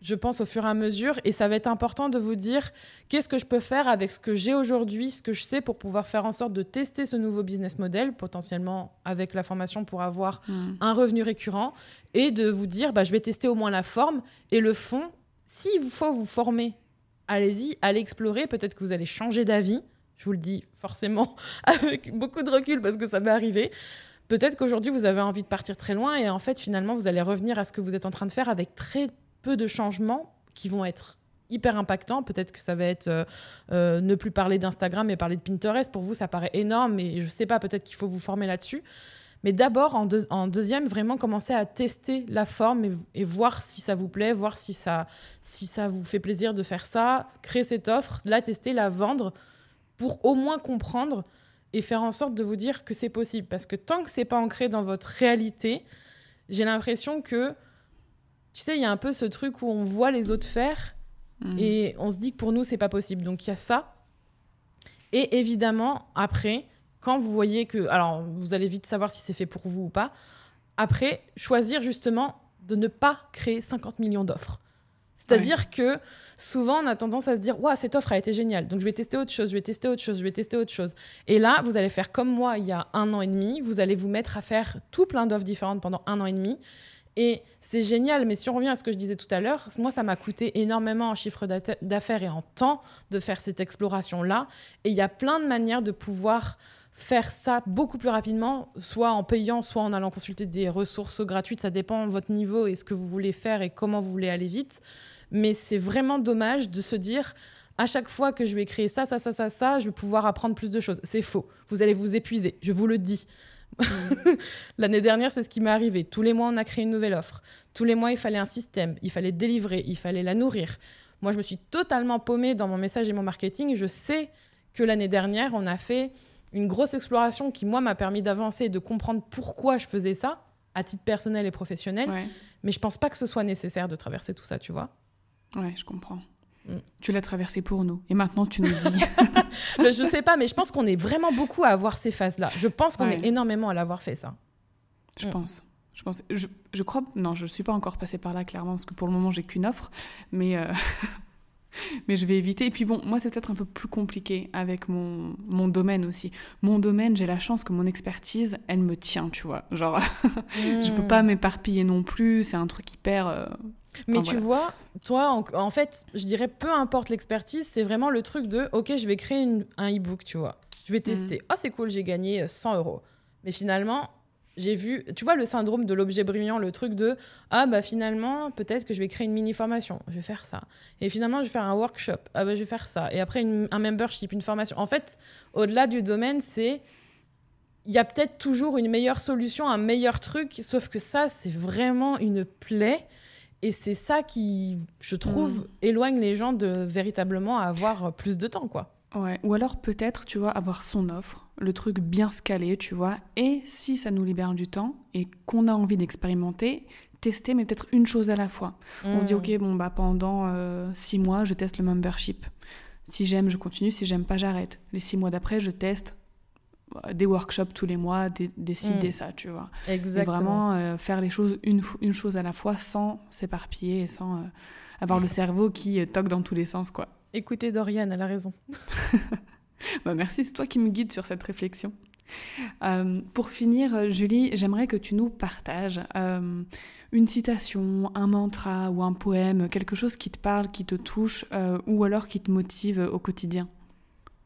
je pense, au fur et à mesure. Et ça va être important de vous dire qu'est-ce que je peux faire avec ce que j'ai aujourd'hui, ce que je sais pour pouvoir faire en sorte de tester ce nouveau business model, potentiellement avec la formation pour avoir hmm. un revenu récurrent, et de vous dire, bah, je vais tester au moins la forme et le fond. S'il vous faut vous former, allez-y, allez explorer. Peut-être que vous allez changer d'avis. Je vous le dis forcément <laughs> avec beaucoup de recul parce que ça m'est arrivé. Peut-être qu'aujourd'hui, vous avez envie de partir très loin et en fait, finalement, vous allez revenir à ce que vous êtes en train de faire avec très peu de changements qui vont être hyper impactants. Peut-être que ça va être euh, euh, ne plus parler d'Instagram mais parler de Pinterest. Pour vous, ça paraît énorme et je sais pas, peut-être qu'il faut vous former là-dessus. Mais d'abord, en, deuxième, vraiment commencer à tester la forme et, voir si ça vous plaît, voir si ça, si ça vous fait plaisir de faire ça, créer cette offre, la tester, la vendre, pour au moins comprendre et faire en sorte de vous dire que c'est possible. Parce que tant que c'est pas ancré dans votre réalité, j'ai l'impression que tu sais, il y a un peu ce truc où on voit les autres faire mm. et on se dit que pour nous, c'est pas possible. Donc il y a ça. Et évidemment, après, quand vous voyez que. Alors, vous allez vite savoir si c'est fait pour vous ou pas. Après, choisir justement de ne pas créer 50 millions d'offres. C'est-à-dire que souvent, on a tendance à se dire Waouh, cette offre a été géniale, donc je vais tester autre chose, je vais tester autre chose, je vais tester autre chose. Et là, vous allez faire comme moi il y a un an et demi, vous allez vous mettre à faire tout plein d'offres différentes pendant un an et demi. Et c'est génial, mais si on revient à ce que je disais tout à l'heure, moi, ça m'a coûté énormément en chiffre d'affaires et en temps de faire cette exploration-là. Et il y a plein de manières de pouvoir faire ça beaucoup plus rapidement, soit en payant, soit en allant consulter des ressources gratuites. Ça dépend de votre niveau et ce que vous voulez faire et comment vous voulez aller vite. Mais c'est vraiment dommage de se dire, à chaque fois que je vais créer ça, ça, ça, ça, ça, je vais pouvoir apprendre plus de choses. C'est faux. Vous allez vous épuiser, je vous le dis. <laughs> L'année dernière, c'est ce qui m'est arrivé. Tous les mois, on a créé une nouvelle offre. Tous les mois, il fallait un système, il fallait délivrer, il fallait la nourrir. Moi, je me suis totalement paumée dans mon message et mon marketing. Je sais que l'année dernière, on a fait une grosse exploration qui, moi, m'a permis d'avancer et de comprendre pourquoi je faisais ça, à titre personnel et professionnel. Mais je pense pas que ce soit nécessaire de traverser tout ça, tu vois. Ouais, je comprends. Mm. Tu l'as traversé pour nous. Et maintenant, tu nous dis. <laughs> je sais pas, mais je pense qu'on est vraiment beaucoup à avoir ces phases-là. Je pense qu'on est énormément à l'avoir fait, ça. Je mm. pense. Je, pense. Je, je, crois. Non, je suis pas encore passée par là, clairement, parce que pour le moment, j'ai qu'une offre. Mais. Euh, <laughs> mais je vais éviter. Et puis bon, moi, c'est peut-être un peu plus compliqué avec mon, mon domaine aussi. Mon domaine, j'ai la chance que mon expertise, elle me tient, tu vois. Genre, <laughs> je peux pas hmm. m'éparpiller non plus. C'est un truc hyper. Euh, mais tu vois, toi, en, fait, je dirais, peu importe l'expertise, c'est vraiment le truc de, ok, je vais créer un e-book, tu vois. Je vais tester. Oh, c'est cool, j'ai gagné 100 euros. Mais finalement, j'ai vu, tu vois, le syndrome de l'objet brillant, le truc de ah bah finalement, peut-être que je vais créer une mini formation, je vais faire ça. Et finalement, je vais faire un workshop, ah bah je vais faire ça. Et après, un membership, une formation. En fait, au-delà du domaine, c'est il y a peut-être toujours une meilleure solution, un meilleur truc, sauf que ça, c'est vraiment une plaie. Et c'est ça qui, je trouve, mm. éloigne les gens de véritablement avoir plus de temps, quoi. Ouais. Ou alors peut-être, tu vois, avoir son offre, le truc bien scalé, tu vois. Et si ça nous libère du temps et qu'on a envie d'expérimenter, tester, mais peut-être une chose à la fois. On se dit, hmm. ok, bon, bah pendant euh, six mois, je teste le membership. Si j'aime, je continue. Si j'aime pas, j'arrête. Les six mois d'après, je teste des workshops tous les mois, décider hmm. ça, tu vois. Exactement. Et vraiment euh, faire les choses une, une chose à la fois sans s'éparpiller et sans avoir le cerveau qui toque dans tous les sens, quoi. Écoutez Dorian, elle a raison. <laughs> bah merci, c'est toi qui me guides sur cette réflexion. Euh, pour finir, Julie, j'aimerais que tu nous partages euh, une citation, un mantra ou un poème, quelque chose qui te parle, qui te touche euh, ou alors qui te motive au quotidien.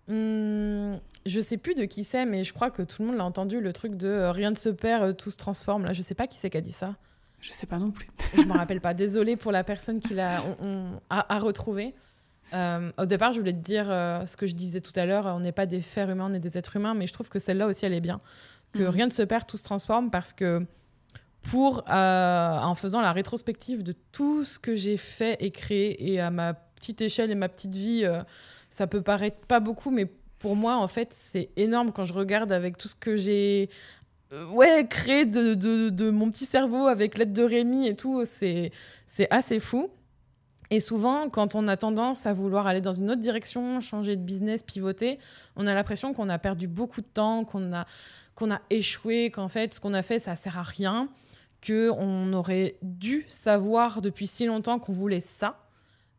Hum, je sais plus de qui c'est, mais je crois que tout le monde l'a entendu, le truc de rien ne se perd, tout se transforme. Là, je sais pas qui c'est qui a dit ça. Je sais pas non plus. je me rappelle pas. Désolée pour la personne qui l'a a, retrouvé. Euh, au départ, je voulais te dire euh, ce que je disais tout à l'heure, on n'est pas des fers humains, on est des êtres humains, mais je trouve que celle-là aussi, elle est bien. Que mhm. rien ne se perd, tout se transforme, parce que pour, euh, en faisant la rétrospective de tout ce que j'ai fait et créé, et à ma petite échelle et ma petite vie, ça peut paraître pas beaucoup, mais pour moi, en fait, c'est énorme quand je regarde avec tout ce que j'ai ouais, créé de, mon petit cerveau avec l'aide de Rémi et tout, c'est assez fou. Et souvent, quand on a tendance à vouloir aller dans une autre direction, changer de business, pivoter, on a l'impression qu'on a perdu beaucoup de temps, qu'on a, a échoué, qu'en fait, ce qu'on a fait, ça sert à rien, qu'on aurait dû savoir depuis si longtemps qu'on voulait ça.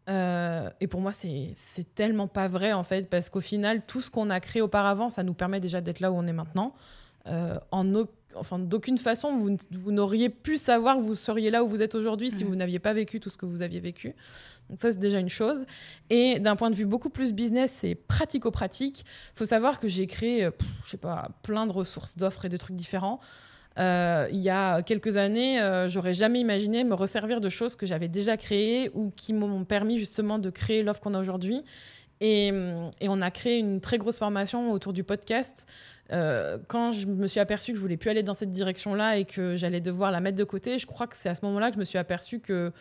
Euh, et pour moi, c'est tellement pas vrai, en fait, parce qu'au final, tout ce qu'on a créé auparavant, ça nous permet déjà d'être là où on est maintenant. Euh, en enfin, d'aucune façon, vous, vous n'auriez pu savoir que vous seriez là où vous êtes aujourd'hui si vous n'aviez pas vécu tout ce que vous aviez vécu. Donc ça, c'est déjà une chose. Et d'un point de vue beaucoup plus business et pratico-pratique, il faut savoir que j'ai créé, euh, je sais pas, plein de ressources, d'offres et de trucs différents. Euh, il y a quelques années, j'aurais jamais imaginé me resservir de choses que j'avais déjà créées ou qui m'ont permis justement de créer l'offre qu'on a aujourd'hui. Et, et, on a créé une très grosse formation autour du podcast euh, quand je me suis aperçue que je voulais plus aller dans cette direction-là et que j'allais devoir la mettre de côté, je crois que c'est à ce moment-là que je me suis aperçue que,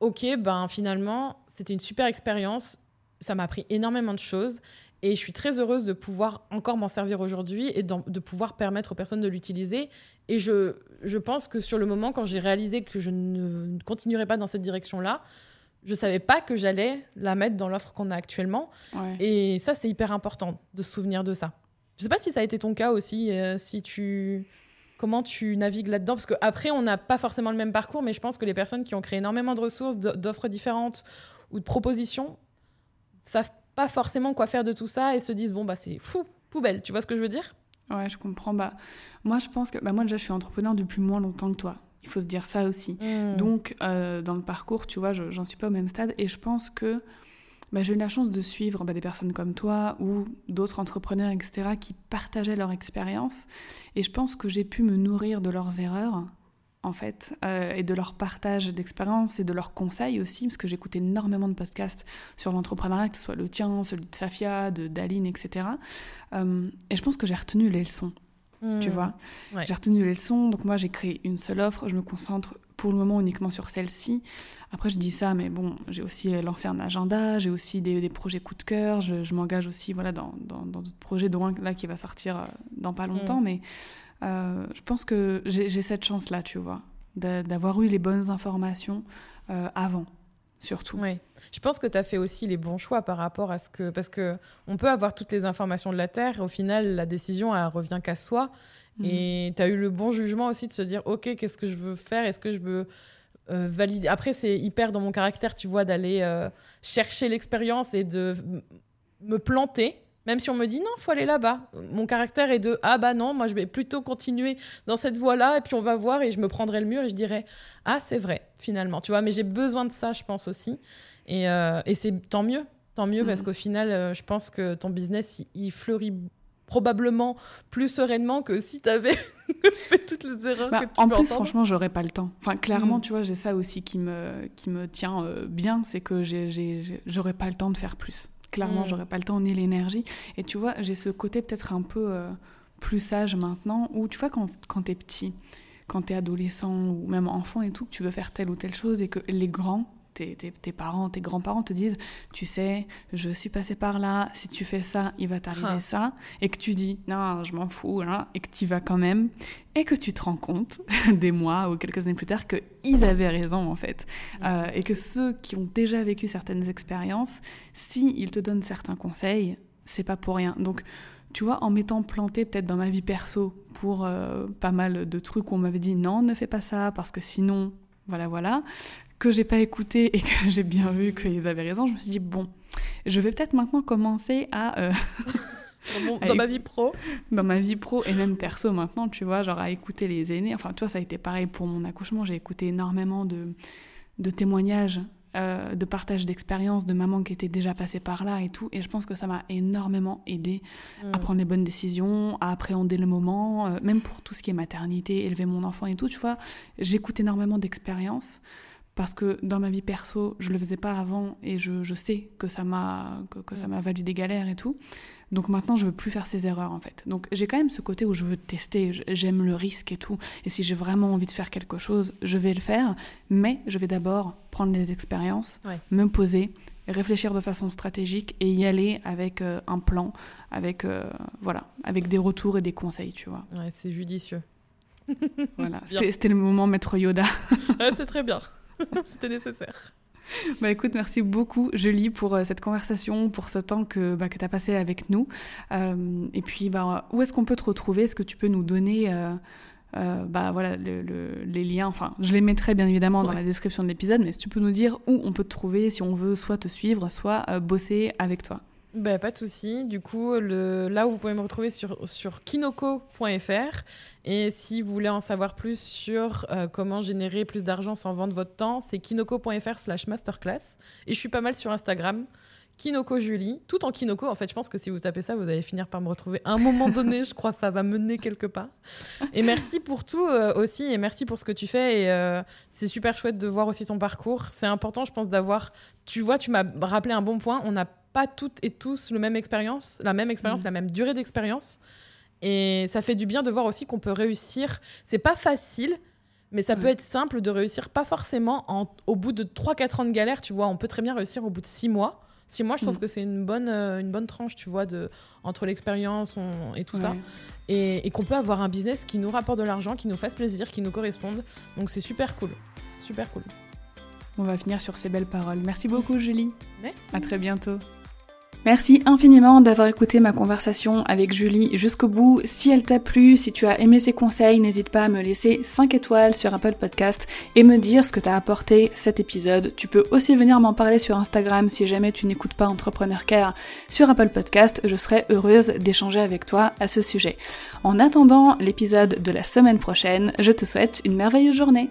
ok, ben finalement, c'était une super expérience. Ça m'a appris énormément de choses et je suis très heureuse de pouvoir encore m'en servir aujourd'hui et de pouvoir permettre aux personnes de l'utiliser. Et je, je pense que sur le moment, quand j'ai réalisé que je ne continuerais pas dans cette direction-là, je savais pas que j'allais la mettre dans l'offre qu'on a actuellement. Et ça, c'est hyper important de se souvenir de ça. Je sais pas si ça a été ton cas aussi, euh, si tu comment tu navigues là-dedans parce qu'après on n'a pas forcément le même parcours mais je pense que les personnes qui ont créé énormément de ressources d'offres différentes ou de propositions savent pas forcément quoi faire de tout ça et se disent bon bah c'est fou poubelle tu vois ce que je veux dire? Ouais je comprends bah moi je pense que bah moi déjà je suis entrepreneur depuis moins longtemps que toi il faut se dire ça aussi mmh. donc euh, dans le parcours tu vois j'en suis pas au même stade et je pense que bah, j'ai eu la chance de suivre bah, des personnes comme toi ou d'autres entrepreneurs, etc., qui partageaient leur expérience. Et je pense que j'ai pu me nourrir de leurs erreurs, en fait, euh, et de leur partage d'expérience et de leurs conseils aussi, parce que j'écoute énormément de podcasts sur l'entrepreneuriat, que ce soit le tien, celui de Safia, de Daline, etc. Euh, et je pense que j'ai retenu les leçons. tu vois. J'ai retenu les leçons, donc moi j'ai créé une seule offre, je me concentre pour le moment uniquement sur celle-ci. Après, je dis ça, mais bon, j'ai aussi lancé un agenda, j'ai aussi des, projets coup de cœur, je, m'engage aussi voilà, dans d'autres projets, dont un là qui va sortir euh, dans pas longtemps, mm. mais euh, je pense que j'ai cette chance-là, tu vois, d'avoir eu les bonnes informations euh, avant surtout. Oui. Je pense que tu as fait aussi les bons choix par rapport à ce que. Parce que on peut avoir toutes les informations de la Terre, au final, la décision, elle revient qu'à soi. Mm. Et tu as eu le bon jugement aussi de se dire Ok, qu'est-ce que je veux faire? Est-ce que je veux euh, valider? Après, c'est hyper dans mon caractère, tu vois, d'aller euh, chercher l'expérience et de me planter même si on me dit non, faut aller là-bas. Mon caractère est de ah bah non, moi je vais plutôt continuer dans cette voie-là et puis on va voir et je me prendrai le mur et je dirai ah c'est vrai finalement, tu vois. Mais j'ai besoin de ça, je pense aussi. Et, euh, et c'est tant mieux, tant mieux parce mm. qu'au final, euh, je pense que ton business il, fleurit probablement plus sereinement que si tu avais <laughs> fait toutes les erreurs bah, que tu En plus, entendre. franchement, j'aurais pas le temps. Enfin, clairement, mm. tu vois, j'ai ça aussi qui me, qui me tient euh, bien, c'est que j'aurais pas le temps de faire plus. Clairement, mm. j'aurais pas le temps ni l'énergie. Et tu vois, j'ai ce côté peut-être un peu euh, plus sage maintenant, où tu vois, quand, quand t'es petit, quand t'es adolescent ou même enfant et tout, que tu veux faire telle ou telle chose et que les grands tes, parents, tes grands-parents te disent, tu sais, je suis passé par là, si tu fais ça, il va t'arriver ah. ça, et que tu dis, non, je m'en fous, hein, et que tu vas quand même, et que tu te rends compte, <laughs> des mois ou quelques années plus tard, qu'ils avaient raison, en fait. Mm. Euh, et que ceux qui ont déjà vécu certaines expériences, s'ils te donnent certains conseils, c'est pas pour rien. Donc, tu vois, en m'étant planté peut-être dans ma vie perso pour euh, pas mal de trucs où on m'avait dit non, ne fais pas ça parce que sinon, voilà, voilà que j'ai pas écouté et que j'ai bien vu qu'ils avaient raison, je me suis dit, bon, je vais peut-être maintenant commencer à... Euh, dans <laughs> ma vie pro Dans ma vie pro et même perso maintenant, tu vois, genre à écouter les aînés. Enfin, tu vois, ça a été pareil pour mon accouchement. J'ai écouté énormément de, de témoignages, euh, de partage d'expériences de mamans qui étaient déjà passées par là et tout. Et je pense que ça m'a énormément aidé à mm. prendre les bonnes décisions, à appréhender le moment, euh, même pour tout ce qui est maternité, élever mon enfant et tout. Tu vois, j'écoute énormément d'expériences parce que dans ma vie perso, je le faisais pas avant et je, je sais que ça m'a que, ça m'a valu des galères et tout. Donc maintenant, je veux plus faire ces erreurs en fait. Donc j'ai quand même ce côté où je veux tester, j'aime le risque et tout. Et si j'ai vraiment envie de faire quelque chose, je vais le faire. Mais je vais d'abord prendre les expériences, me poser, réfléchir de façon stratégique et y aller avec euh, un plan, avec euh, voilà, avec des retours et des conseils, tu vois. Ouais, c'est judicieux. voilà, <laughs> c'était le moment maître Yoda. <laughs> c'est très bien. <laughs> C'était nécessaire. Bah écoute, merci beaucoup Julie pour euh, cette conversation, pour ce temps que, bah, que tu as passé avec nous. Euh, et puis, bah, où est-ce qu'on peut te retrouver? Est-ce que tu peux nous donner euh, bah, voilà, les liens? Enfin, je les mettrai bien évidemment dans la description de l'épisode, mais si tu peux nous dire où on peut te trouver si on veut soit te suivre, soit bosser avec toi. Bah, pas de souci. Du coup, le... là où vous pouvez me retrouver sur, sur kinoko.fr. Et si vous voulez en savoir plus sur euh, comment générer plus d'argent sans vendre votre temps, c'est kinoko.fr slash masterclass. Et je suis pas mal sur Instagram. Kinoko Julie, tout en Kinoko. En fait, je pense que si vous tapez ça, vous allez finir par me retrouver à un moment donné. je crois que ça va mener quelque part. Et merci pour tout euh, aussi, et merci pour ce que tu fais. Et euh, c'est super chouette de voir aussi ton parcours. C'est important, je pense, d'avoir. Tu vois, tu m'as rappelé un bon point. On n'a pas toutes et tous le même expérience, la même expérience, mm. la même durée d'expérience. Et ça fait du bien de voir aussi qu'on peut réussir. C'est pas facile, mais ça peut être simple de réussir, pas forcément en, au bout de 3-4 ans de galère, tu vois. On peut très bien réussir au bout de 6 mois. 6 mois, je trouve mm. que c'est une bonne, euh, une bonne tranche, tu vois, de, entre l'expérience et tout ça. Et, et qu'on peut avoir un business qui nous rapporte de l'argent, qui nous fasse plaisir, qui nous corresponde. Donc c'est super cool. Super cool. On va finir sur ces belles paroles. Merci beaucoup, Julie. Merci. À très bientôt. Merci infiniment d'avoir écouté ma conversation avec Julie jusqu'au bout. Si elle t'a plu, si tu as aimé ses conseils, n'hésite pas à me laisser 5 étoiles sur Apple Podcast et me dire ce que t'as apporté cet épisode. Tu peux aussi venir m'en parler sur Instagram si jamais tu n'écoutes pas Entrepreneur Care sur Apple Podcast. Je serai heureuse d'échanger avec toi à ce sujet. En attendant l'épisode de la semaine prochaine, je te souhaite une merveilleuse journée.